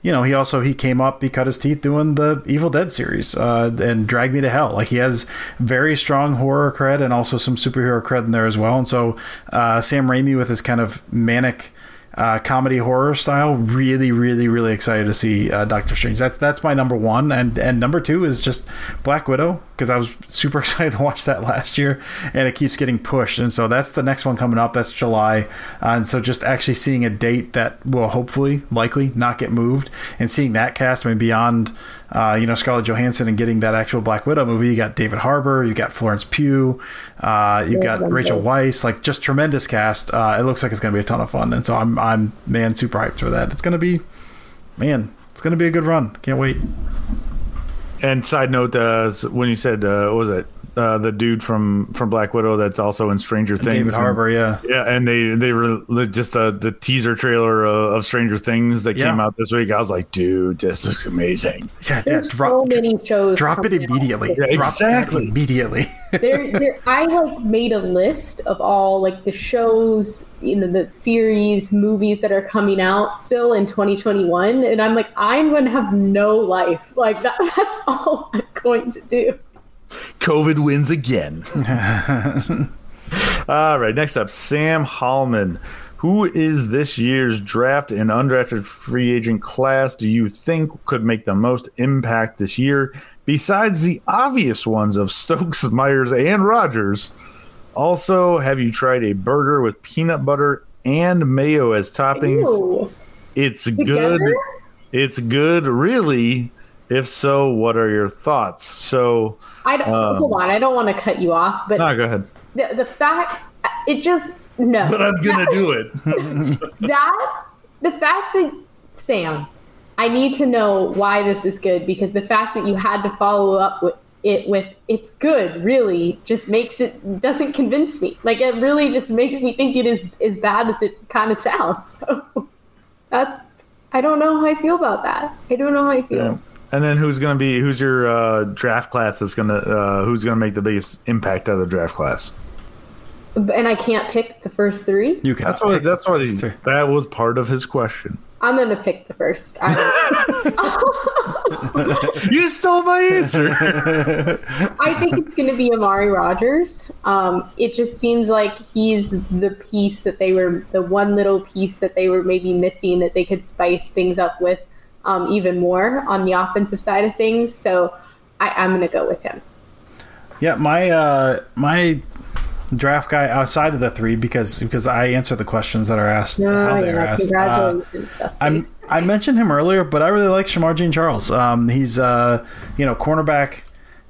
you know, he also he came up, he cut his teeth doing the Evil Dead series, uh, and Drag Me to Hell. Like he has very strong horror cred and also some superhero cred in there as well. And so uh, Sam Raimi with his kind of manic uh, comedy horror style. Really, really, really excited to see uh, Doctor Strange. That's that's my number one, and and number two is just Black Widow because I was super [laughs] excited to watch that last year, and it keeps getting pushed, and so that's the next one coming up. That's July, uh, and so just actually seeing a date that will hopefully, likely, not get moved, and seeing that cast, I mean, beyond uh, you know Scarlett Johansson and getting that actual Black Widow movie. You got David Harbour, you got Florence Pugh, uh, you got Rachel Weisz, like just tremendous cast. Uh, it looks like it's going to be a ton of fun, and so I'm I'm man super hyped for that. It's going to be, man, it's going to be a good run. Can't wait. And side note, uh, when you said, uh, what was it? Uh, the dude from from Black Widow that's also in Stranger Things. David Harbour, yeah, yeah, and they they were just the the teaser trailer of, of Stranger Things that Yeah. came out this week. I was like, dude, this looks amazing. yeah, yeah drop, so many shows. drop it coming out. immediately. Yeah, Drop exactly. it immediately. [laughs] there, there, I like made a list of all like the shows, you know, the series, movies that are coming out still in 2021, and I'm like, I'm going to have no life. Like that, [laughs] that's all I'm going to do. COVID wins again. [laughs] All right, next up, Sam Hallman. Who is this year's draft and undrafted free agent class do you think could make the most impact this year? Besides the obvious ones of [laughs] Stokes, Myers, and Rodgers, also, have you tried a burger with peanut butter and mayo as toppings? Ew. It's Together? good. It's good, really. If so, what are your thoughts? So, I don't Um, hold on. I don't want to cut you off, but no, go ahead. the, the fact it just no. But I'm gonna do it. [laughs] that the fact that Sam, I need to know why this is good because the fact that you had to follow up with it with it's good really just makes it doesn't convince me. Like it really just makes me think it is as bad as it kind of sounds. [laughs] So that I don't know how I feel about that. I don't know how I feel. Yeah. And then who's gonna be who's your uh, draft class that's gonna uh, who's gonna make the biggest impact out of the draft class? And I can't pick the first three. You can. That's what that's what he, that was part of his question. I'm gonna pick the first. [laughs] You stole my answer. I think it's going to be Amari Rodgers. Um, it just seems like he's the piece that they were, the one little piece that they were maybe missing that they could spice things up with um, even more on the offensive side of things. So I, I'm going to go with him. Yeah, my uh, my draft guy outside of the three because because I answer the questions that are asked. No, how they are yeah, asked. Uh. I'm, I mentioned him earlier, but I really like Shemar Jean Charles. Um, he's uh, you know cornerback,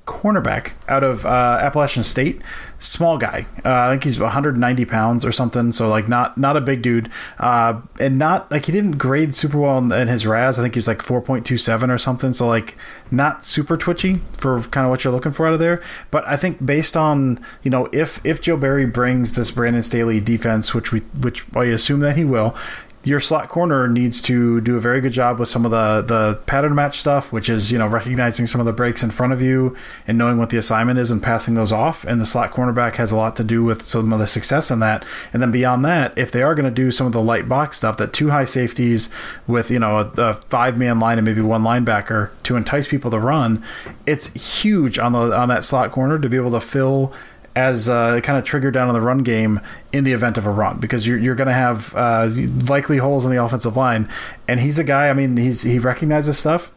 cornerback out of uh, Appalachian State, small guy. Uh, I think he's 190 pounds or something. So like not not a big dude, uh, and not like he didn't grade super well in, in his RAS. I think he was like 4.27 or something. So like not super twitchy for kind of what you're looking for out of there. But I think based on you know if if Joe Barry brings this Brandon Staley defense, which we which I assume that he will your slot corner needs to do a very good job with some of the the pattern match stuff, which is you know recognizing some of the breaks in front of you and knowing what the assignment is and passing those off. And the slot cornerback has a lot to do with some of the success in that. And then beyond that, if they are going to do some of the light box stuff, that two high safeties with you know a, a five man line and maybe one linebacker to entice people to run, it's huge on the on that slot corner to be able to fill as uh, kind of trigger down on the run game in the event of a run because you're, you're going to have uh, likely holes in the offensive line. And he's a guy. I mean, he's he recognizes stuff.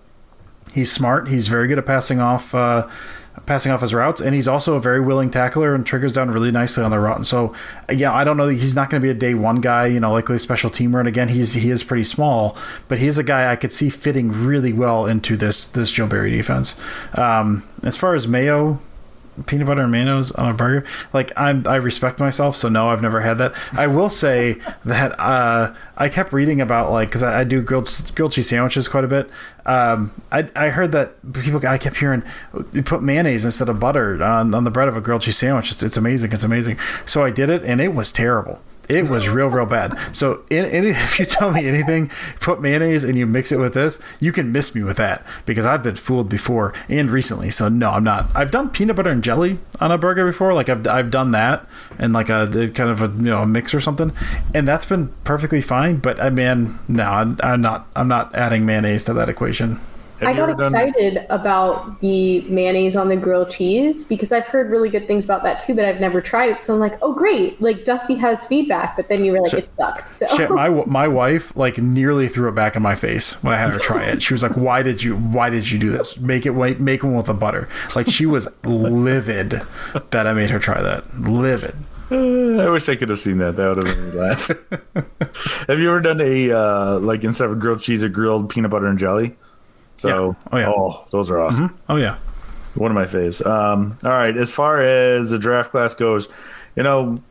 He's smart. He's very good at passing off. Uh, passing off his routes and he's also a very willing tackler and triggers down really nicely on the route and so yeah i don't know he's not going to be a day one guy you know likely a special teamer and again he's he is pretty small but he's a guy i could see fitting really well into this this joe barry defense um, as far as mayo peanut butter and mayonnaise on a burger. Like I'm, I respect myself, so no, I've never had that. I will say [laughs] that uh, I kept reading about like because I, I do grilled grilled cheese sandwiches quite a bit. Um, I I heard that people I kept hearing you put mayonnaise instead of butter on, on the bread of a grilled cheese sandwich. It's it's amazing. It's amazing. So I did it, and it was terrible. It was real, real bad. So, in, in, [laughs] if you tell me anything, put mayonnaise and you mix it with this, you can miss me with that because I've been fooled before and recently. So, no, I'm not. I've done peanut butter and jelly on a burger before. Like I've I've done that and like uh, a kind of a you know a mix or something, and that's been perfectly fine. But uh, I mean, no, I'm, I'm not. I'm not adding mayonnaise to that equation. Have I got excited done... about the mayonnaise on the grilled cheese because I've heard really good things about that too, but I've never tried it. So I'm like, oh great, like Dusty has feedback, but then you were like, shit, it sucked. So shit, my [laughs] my wife like nearly threw it back in my face when I had her try it. She was like, why did you why did you do this? Make it white, make one with the butter. Like she was livid that I made her try that. Livid. I wish I could have seen that. That would have made me laugh. [laughs] have you ever done a uh, like instead of grilled cheese, a grilled peanut butter and jelly? So, yeah. oh yeah, oh, those are awesome. Mm-hmm. Oh yeah, one of my faves. Um, all right, as far as the draft class goes, you know,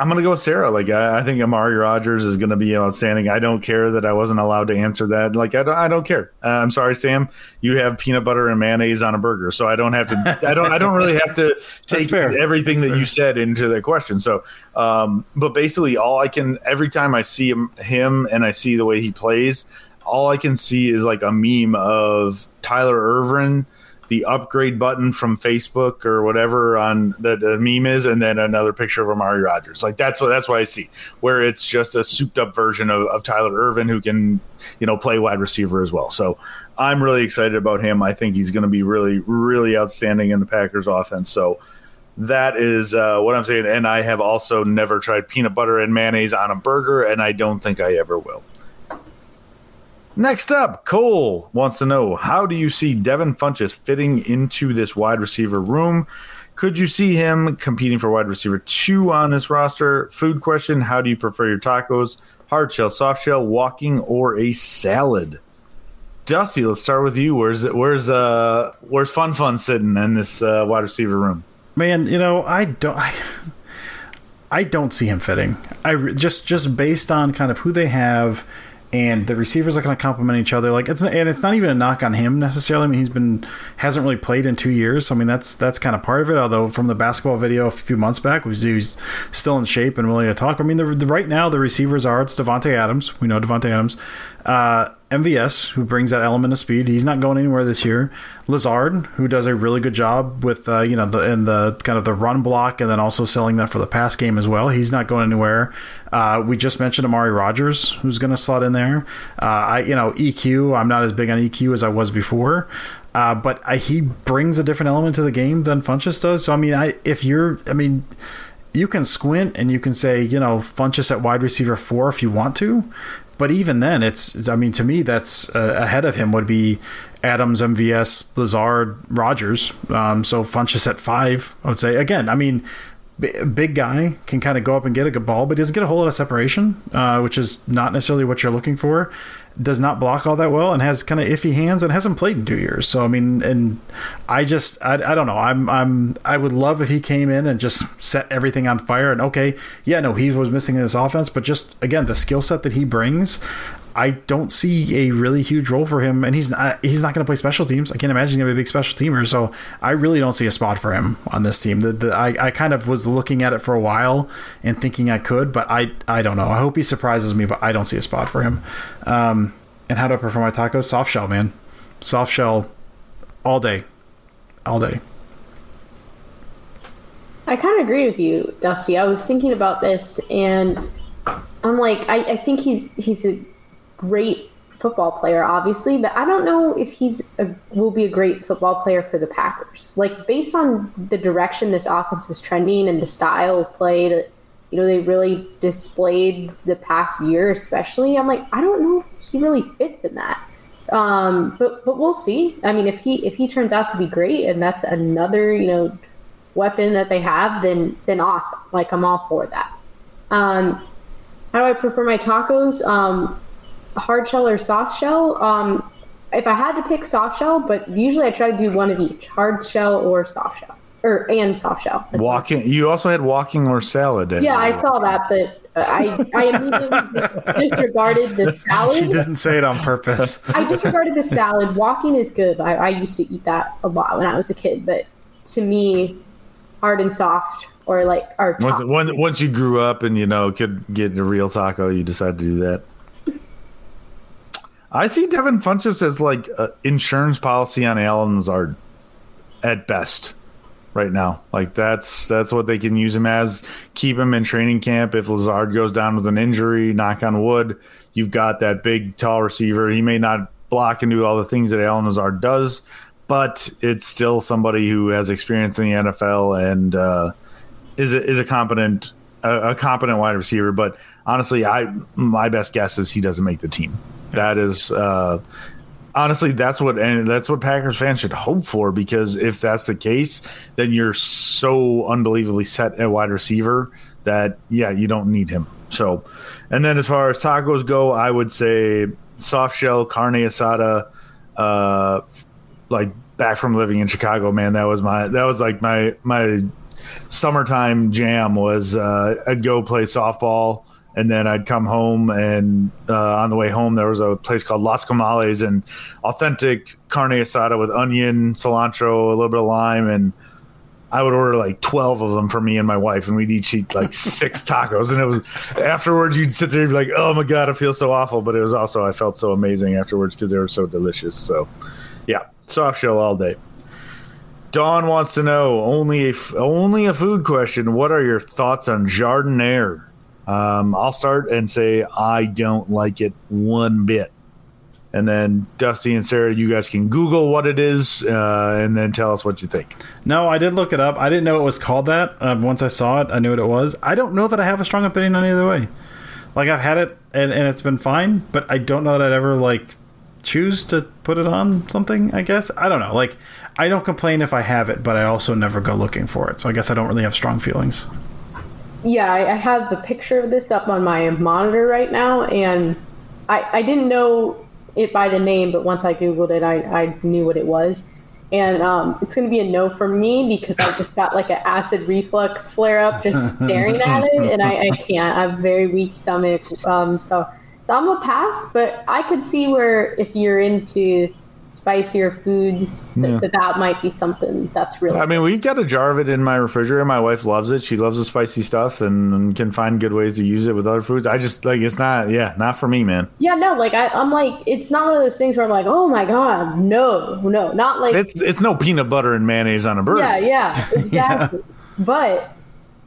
I'm gonna go with Sarah. Like I, I think Amari Rodgers is gonna be outstanding. I don't care that I wasn't allowed to answer that. Like I don't, I don't care. Uh, I'm sorry, Sam. You have peanut butter and mayonnaise on a burger, so I don't have to. I don't. I don't really have to [laughs] take everything that you said into the question. So, um, but basically, all I can every time I see him, him and I see the way he plays, all I can see is like a meme of Tyler Ervin, the upgrade button from Facebook or whatever on the, the, meme is, and then another picture of Amari Rodgers. Like that's what that's what I see, where it's just a souped up version of, of Tyler Ervin who can, you know, play wide receiver as well. So I'm really excited about him. I think he's going to be really, really outstanding in the Packers offense. So that is uh, what I'm saying. And I have also never tried peanut butter and mayonnaise on a burger, and I don't think I ever will. Next up, Cole wants to know how do you see Devin Funchess fitting into this wide receiver room? Could you see him competing for wide receiver two on this roster? Food question: How do you prefer your tacos? Hard shell, soft shell, walking, or a salad? Dusty, let's start with you. Where's where's uh where's Fun Fun sitting in this uh, wide receiver room? Man, you know I don't. I... I don't see him fitting. I just just based on kind of who they have and the receivers are going to complement each other. Like it's and it's not even a knock on him necessarily. I mean, he's been hasn't really played in two years. So, I mean, that's that's kind of part of it. Although from the basketball video a few months back, was he's still in shape and willing to talk. I mean, the, the right now the receivers are it's Davante Adams. We know Davante Adams. Uh, MVS, who brings that element of speed, he's not going anywhere this year. Lazard, who does a really good job with uh, you know the in the kind of the run block and then also selling that for the pass game as well. He's not going anywhere. Uh, we just mentioned Amari Rodgers, who's going to slot in there. Uh, I you know EQ, I'm not as big on EQ as I was before. Uh, but I, he brings a different element to the game than Funchess does. So I mean, I if you're, I mean, you can squint and you can say, you know, Funchess at wide receiver four if you want to, but even then, it's I mean to me that's uh, ahead of him would be Adams, MVS, Lazard, Rodgers. Um, so Funchess at five, I would say. Again, I mean, b- big guy can kind of go up and get a good ball, but he doesn't get a whole lot of separation, uh, which is not necessarily what you're looking for does not block all that well and has kind of iffy hands and hasn't played in two years. So I mean, and I just I, I don't know. I'm I'm I would love if he came in and just set everything on fire. And okay, yeah, no, he was missing in this offense, but just again the skill set that he brings, I don't see a really huge role for him, and he's not he's not going to play special teams. I can't imagine to be a big special teamer. So I really don't see a spot for him on this team. The, the, I I kind of was looking at it for a while and thinking I could, but I I don't know. I hope he surprises me, but I don't see a spot for him. Um, and how do I prefer my tacos? Soft shell, man. Soft shell, all day, all day. I kind of agree with you, Dusty. I was thinking about this, and I'm like, I, I think he's he's a great football player, obviously, but I don't know if he's a, will be a great football player for the Packers. Like based on the direction this offense was trending and the style of play that you know they really displayed the past year, especially, I'm like, I don't know if he really fits in that. Um, but but we'll see. I mean, if he if he turns out to be great, and that's another you know weapon that they have, then then awesome. Like I'm all for that. Um, how do I prefer my tacos? Um, hard shell or soft shell. Um, if I had to pick soft shell, but usually I try to do one of each, hard shell or soft shell, or and soft shell. Walking. You also had walking or salad. Yeah, I saw that, but I I immediately [laughs] disregarded the salad. She didn't say it on purpose. [laughs] I disregarded the salad. Walking is good. I, I used to eat that a lot when I was a kid, but to me, hard and soft or like our Once, top when, once you grew up and you know could get a real taco, you decided to do that. I see Devin Funchess as like an insurance policy on Allen Lazard at best right now. Like that's that's what they can use him as. Keep him in training camp. If Lazard goes down with an injury, knock on wood, you've got that big tall receiver. He may not block and do all the things that Allen Lazard does, but it's still somebody who has experience in the NFL and uh, is a, is a competent a, a competent wide receiver. But honestly, I my best guess is he doesn't make the team. That is uh, honestly that's what and that's what Packers fans should hope for because if that's the case, then you're so unbelievably set at wide receiver that yeah, you don't need him. So, and then as far as tacos go, I would say soft shell carne asada. Uh, like back from living in Chicago, man, that was my that was like my my summertime jam was uh, I'd go play softball and then I'd come home and uh, on the way home there was a place called Las Comales and authentic carne asada with onion, cilantro, a little bit of lime, and I would order like twelve of them for me and my wife, and we'd each eat like [laughs] six tacos. And it was afterwards you'd sit there and be like, "Oh my god, I feel so awful," but it was also I felt so amazing afterwards because they were so delicious. So, yeah, soft shell all day. Dawn wants to know only a f- only a food question. What are your thoughts on giardiniera? Um, I'll start and say I don't like it one bit. And then Dusty and Sarah, you guys can Google what it is uh, and then tell us what you think. No, I did look it up. I didn't know it was called that. Um, once I saw it, I knew what it was. I don't know that I have a strong opinion on either way. Like I've had it and, and it's been fine, but I don't know that I'd ever like choose to put it on something. I guess I don't know. Like I don't complain if I have it, but I also never go looking for it. So I guess I don't really have strong feelings. Yeah, I, I have the picture of this up on my monitor right now, and I, I didn't know it by the name, but once I googled it, I, I knew what it was. And um, it's going to be a no for me because I just got like an acid reflux flare up just [laughs] staring at it, and I, I can't. I have a very weak stomach, um, so so I'm a pass. But I could see where if you're into spicier foods, Yeah. that, that that might be something that's really. I mean, we've got a jar of it in my refrigerator. My wife loves it. She loves the spicy stuff and, and can find good ways to use it with other foods. I just like it's not, yeah, not for me, man. Yeah, no, like I, I'm like, it's not one of those things where I'm like, oh my god, no, no, not like, It's it's no peanut butter and mayonnaise on a burger. yeah, yeah, [laughs] exactly. But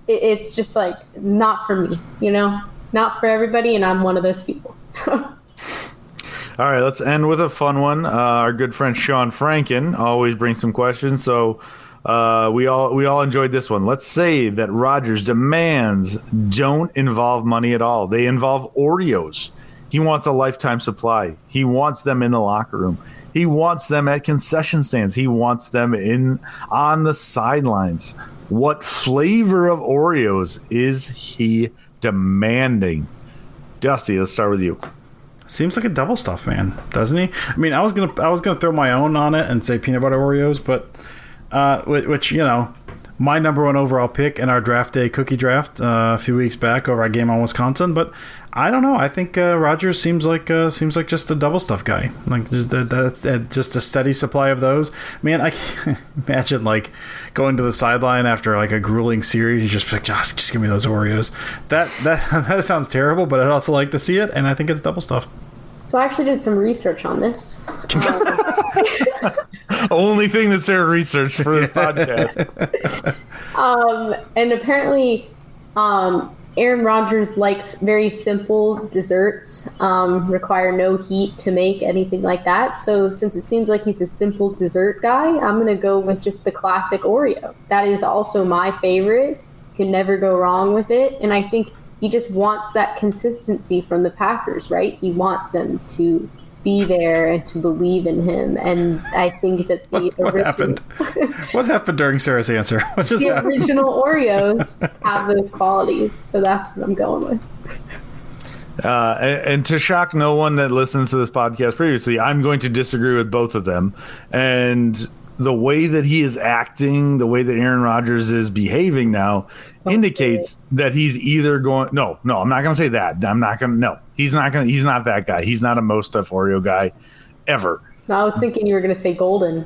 it, it's just like not for me, you know, not for everybody, and I'm one of those people. [laughs] All right, let's end with a fun one. Uh, our good friend Sean Franken always brings some questions, so uh, we all we all enjoyed this one. Let's say that Rodgers' demands don't involve money at all; they involve Oreos. He wants a lifetime supply. He wants them in the locker room. He wants them at concession stands. He wants them in on the sidelines. What flavor of Oreos is he demanding? Dusty, let's start with you. Seems like a double stuff man, doesn't he? I mean, I was gonna I was gonna throw my own on it and say peanut butter Oreos, but uh, which, you know, my number one overall pick in our draft day cookie draft uh, a few weeks back over our game on Wisconsin. But I don't know. I think uh, Rodgers seems like uh, seems like just a double stuff guy. Like just that just a steady supply of those. Man, I can't [laughs] imagine like going to the sideline after like a grueling series. Just like, just just give me those Oreos. That that [laughs] that sounds terrible, but I'd also like to see it, and I think it's double stuff. So I actually did some research on this. [laughs] Only thing that Sarah researched for this [laughs] podcast. Um, and apparently, um, Aaron Rodgers likes very simple desserts, um, require no heat to make anything like that. So, since it seems like he's a simple dessert guy, I'm going to go with just the classic Oreo. That is also my favorite. You Can never go wrong with it. And I think he just wants that consistency from the Packers, right? He wants them to be there and to believe in him. And I think that the [laughs] What original- happened? [laughs] what happened during Sarah's answer? [laughs] What just the happened? original Oreos have those qualities, so that's what I'm going with. Uh, and, and to shock no one that listens to this podcast previously, I'm going to disagree with both of them. And the way that he is acting, the way that Aaron Rodgers is behaving now, oh, indicates that he's either going. No, no, I'm not going to say that. I'm not going to. No, he's not going. to He's not that guy. He's not a most stuff Oreo guy, ever. I was thinking you were going to say golden.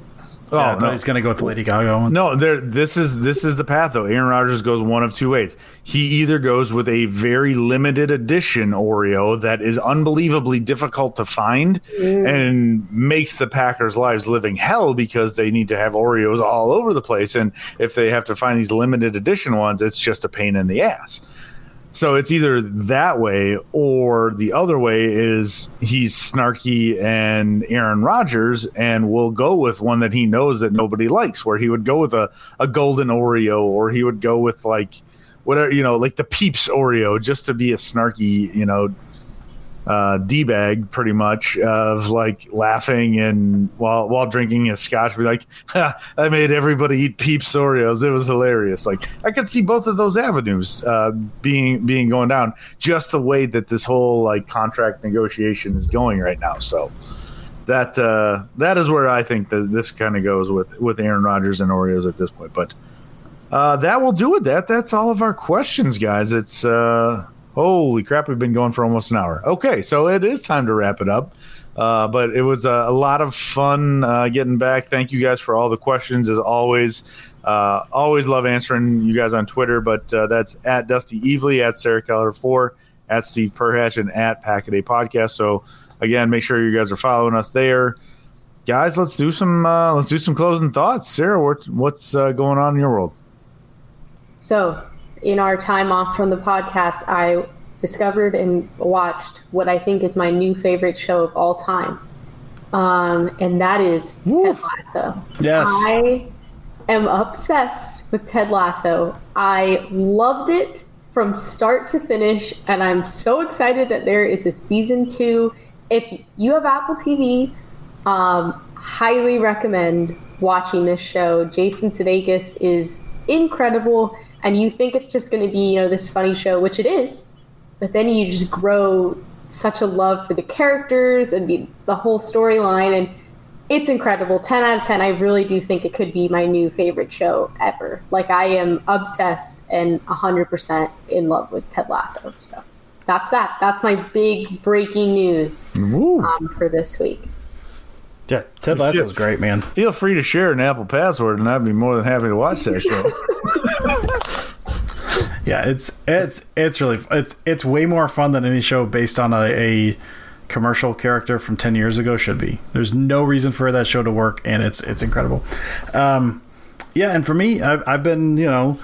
Oh, yeah, no. he's going to go with the Lady Gaga one. No, there. This is this is the path though. Aaron Rodgers goes one of two ways. He either goes with a very limited edition Oreo that is unbelievably difficult to find mm. and makes the Packers' lives living hell because they need to have Oreos all over the place, and if they have to find these limited edition ones, it's just a pain in the ass. So it's either that way or the other way is he's snarky and Aaron Rodgers and will go with one that he knows that nobody likes, where he would go with a, a golden Oreo or he would go with like whatever, you know, like the Peeps Oreo just to be a snarky, you know, uh, d bag pretty much of like laughing and while while drinking a scotch, be like, "I made everybody eat Peeps Oreos." It was hilarious. Like I could see both of those avenues uh, being being going down, just the way that this whole like contract negotiation is going right now. So that uh, that is where I think that this kind of goes with with Aaron Rodgers and Oreos at this point. But uh, that will do it. That that's all of our questions, guys. It's uh, Holy crap, we've been going for almost an hour. Okay, so it is time to wrap it up. Uh, but it was a, a lot of fun uh, getting back. Thank you guys for all the questions, as always. Uh, always love answering you guys on Twitter, but uh, that's at Dusty Evely, at Sarah Keller 4, at Steve Perhatch, and at Packaday Podcast. So, again, make sure you guys are following us there. Guys, let's do some uh, let's do some closing thoughts. Sarah, what's uh, going on in your world? So, in our time off from the podcast, I discovered and watched what I think is my new favorite show of all time. Um, and that is Ted Lasso. Yes. I am obsessed with Ted Lasso. I loved it from start to finish, and I'm so excited that there is a season two. If you have Apple TV, um, highly recommend watching this show. Jason Sudeikis is incredible and you think it's just going to be you know this funny show which it is but then you just grow such a love for the characters and the, the whole storyline and it's incredible. 10 out of 10 i really do think it could be my new favorite show ever. Like i am obsessed and 100% in love with ted lasso so that's that. That's my big breaking news um, for this week yeah, Ted Lasso is great, man. Feel free to share an Apple password, and I'd be more than happy to watch that show. [laughs] yeah, it's it's it's really it's it's way more fun than any show based on a, a commercial character from 10 years ago should be. There's no reason for that show to work and it's it's incredible. Um, yeah, and for me I've, I've been, you know,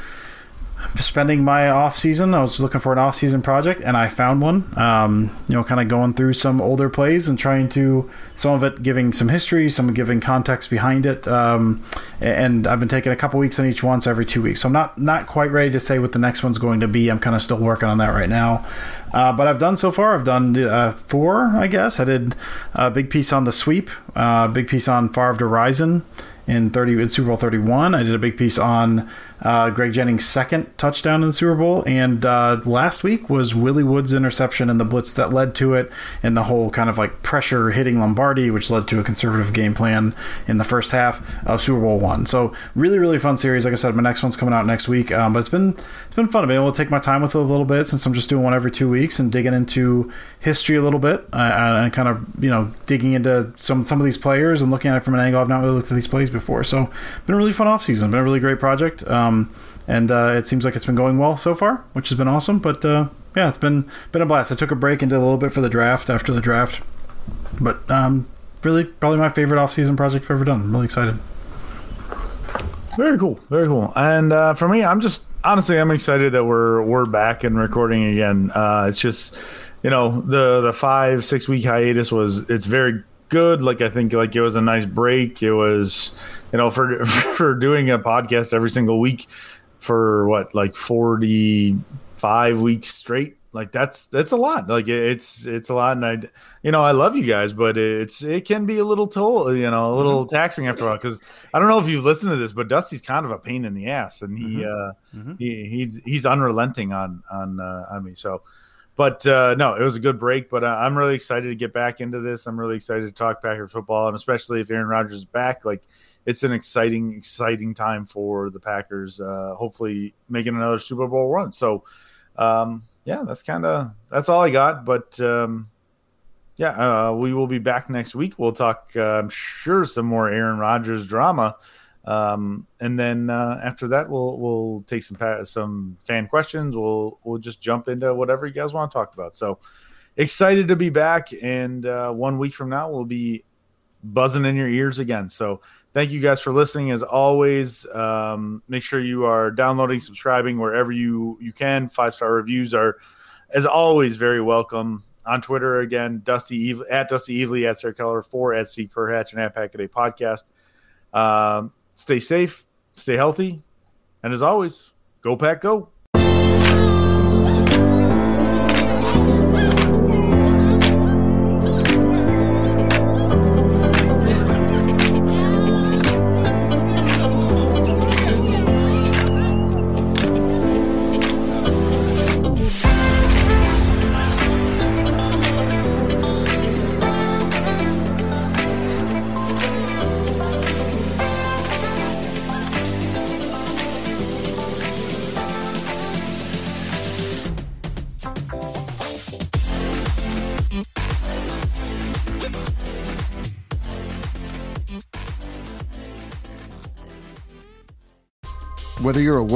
spending my off season. I was looking for an off season project, and I found one. Um, you know, kind of going through some older plays and trying to some of it giving some history, some giving context behind it. Um, and I've been taking a couple weeks on each one, so every two weeks. So I'm not not quite ready to say what the next one's going to be. I'm kind of still working on that right now. Uh, but I've done so far. I've done uh, four, I guess. I did a big piece on the sweep, a uh, big piece on Favre to Rison in 30 in Super Bowl 31. I did a big piece on uh, Greg Jennings' second touchdown in the Super Bowl, and uh, last week was Willie Wood's interception and the blitz that led to it, and the whole kind of like pressure hitting Lombardi, which led to a conservative game plan in the first half of Super Bowl one. So really, really fun series. Like I said, my next one's coming out next week, um, but it's been it's been fun. I've been able to take my time with it a little bit since I'm just doing one every two weeks and digging into history a little bit uh, and kind of you know digging into some some of these players and looking at it from an angle I've not really looked at these plays before. So been a really fun off season. Been a really great project. Um, um, and uh, it seems like it's been going well so far, which has been awesome. But uh, yeah, it's been been a blast. I took a break and did a little bit for the draft after the draft, but um, really probably my favorite off season project I've ever done. I'm really excited. Very cool, very cool. And uh, for me, I'm just honestly I'm excited that we're we're back and recording again. Uh, it's just you know the the five six week hiatus was it's very good. Like I think like it was a nice break. It was you know, for [laughs] for doing a podcast every single week for what like forty five weeks straight. Like that's that's a lot. Like it's it's a lot, and I, you know, I love you guys, but it's it can be a little toll, you know, a little mm-hmm. taxing after a while. Because I don't know if you've listened to this, but Dusty's kind of a pain in the ass, and he mm-hmm. uh mm-hmm. he he's he's unrelenting on on uh, on me. So, but uh, no, it was a good break. But uh, I'm really excited to get back into this. I'm really excited to talk Packers football, and especially if Aaron Rodgers is back, like it's an exciting, exciting time for the Packers. Uh, hopefully, making another Super Bowl run. So, um, yeah, that's kind of that's all I got. But um, yeah, uh, we will be back next week. We'll talk, uh, I'm sure, some more Aaron Rodgers drama. Um, and then uh, after that, we'll we'll take some some fan questions. We'll we'll just jump into whatever you guys want to talk about. So excited to be back, and uh, one week from now we'll be buzzing in your ears again. So thank you guys for listening. As always, um, make sure you are downloading, subscribing wherever you you can. Five star reviews are, as always, very welcome. On Twitter again, Dusty at Dusty Evely at Sarah Keller for at Steve Perhatch and at Pack a Podcast. Um, stay safe, stay healthy, and as always, go pack, go.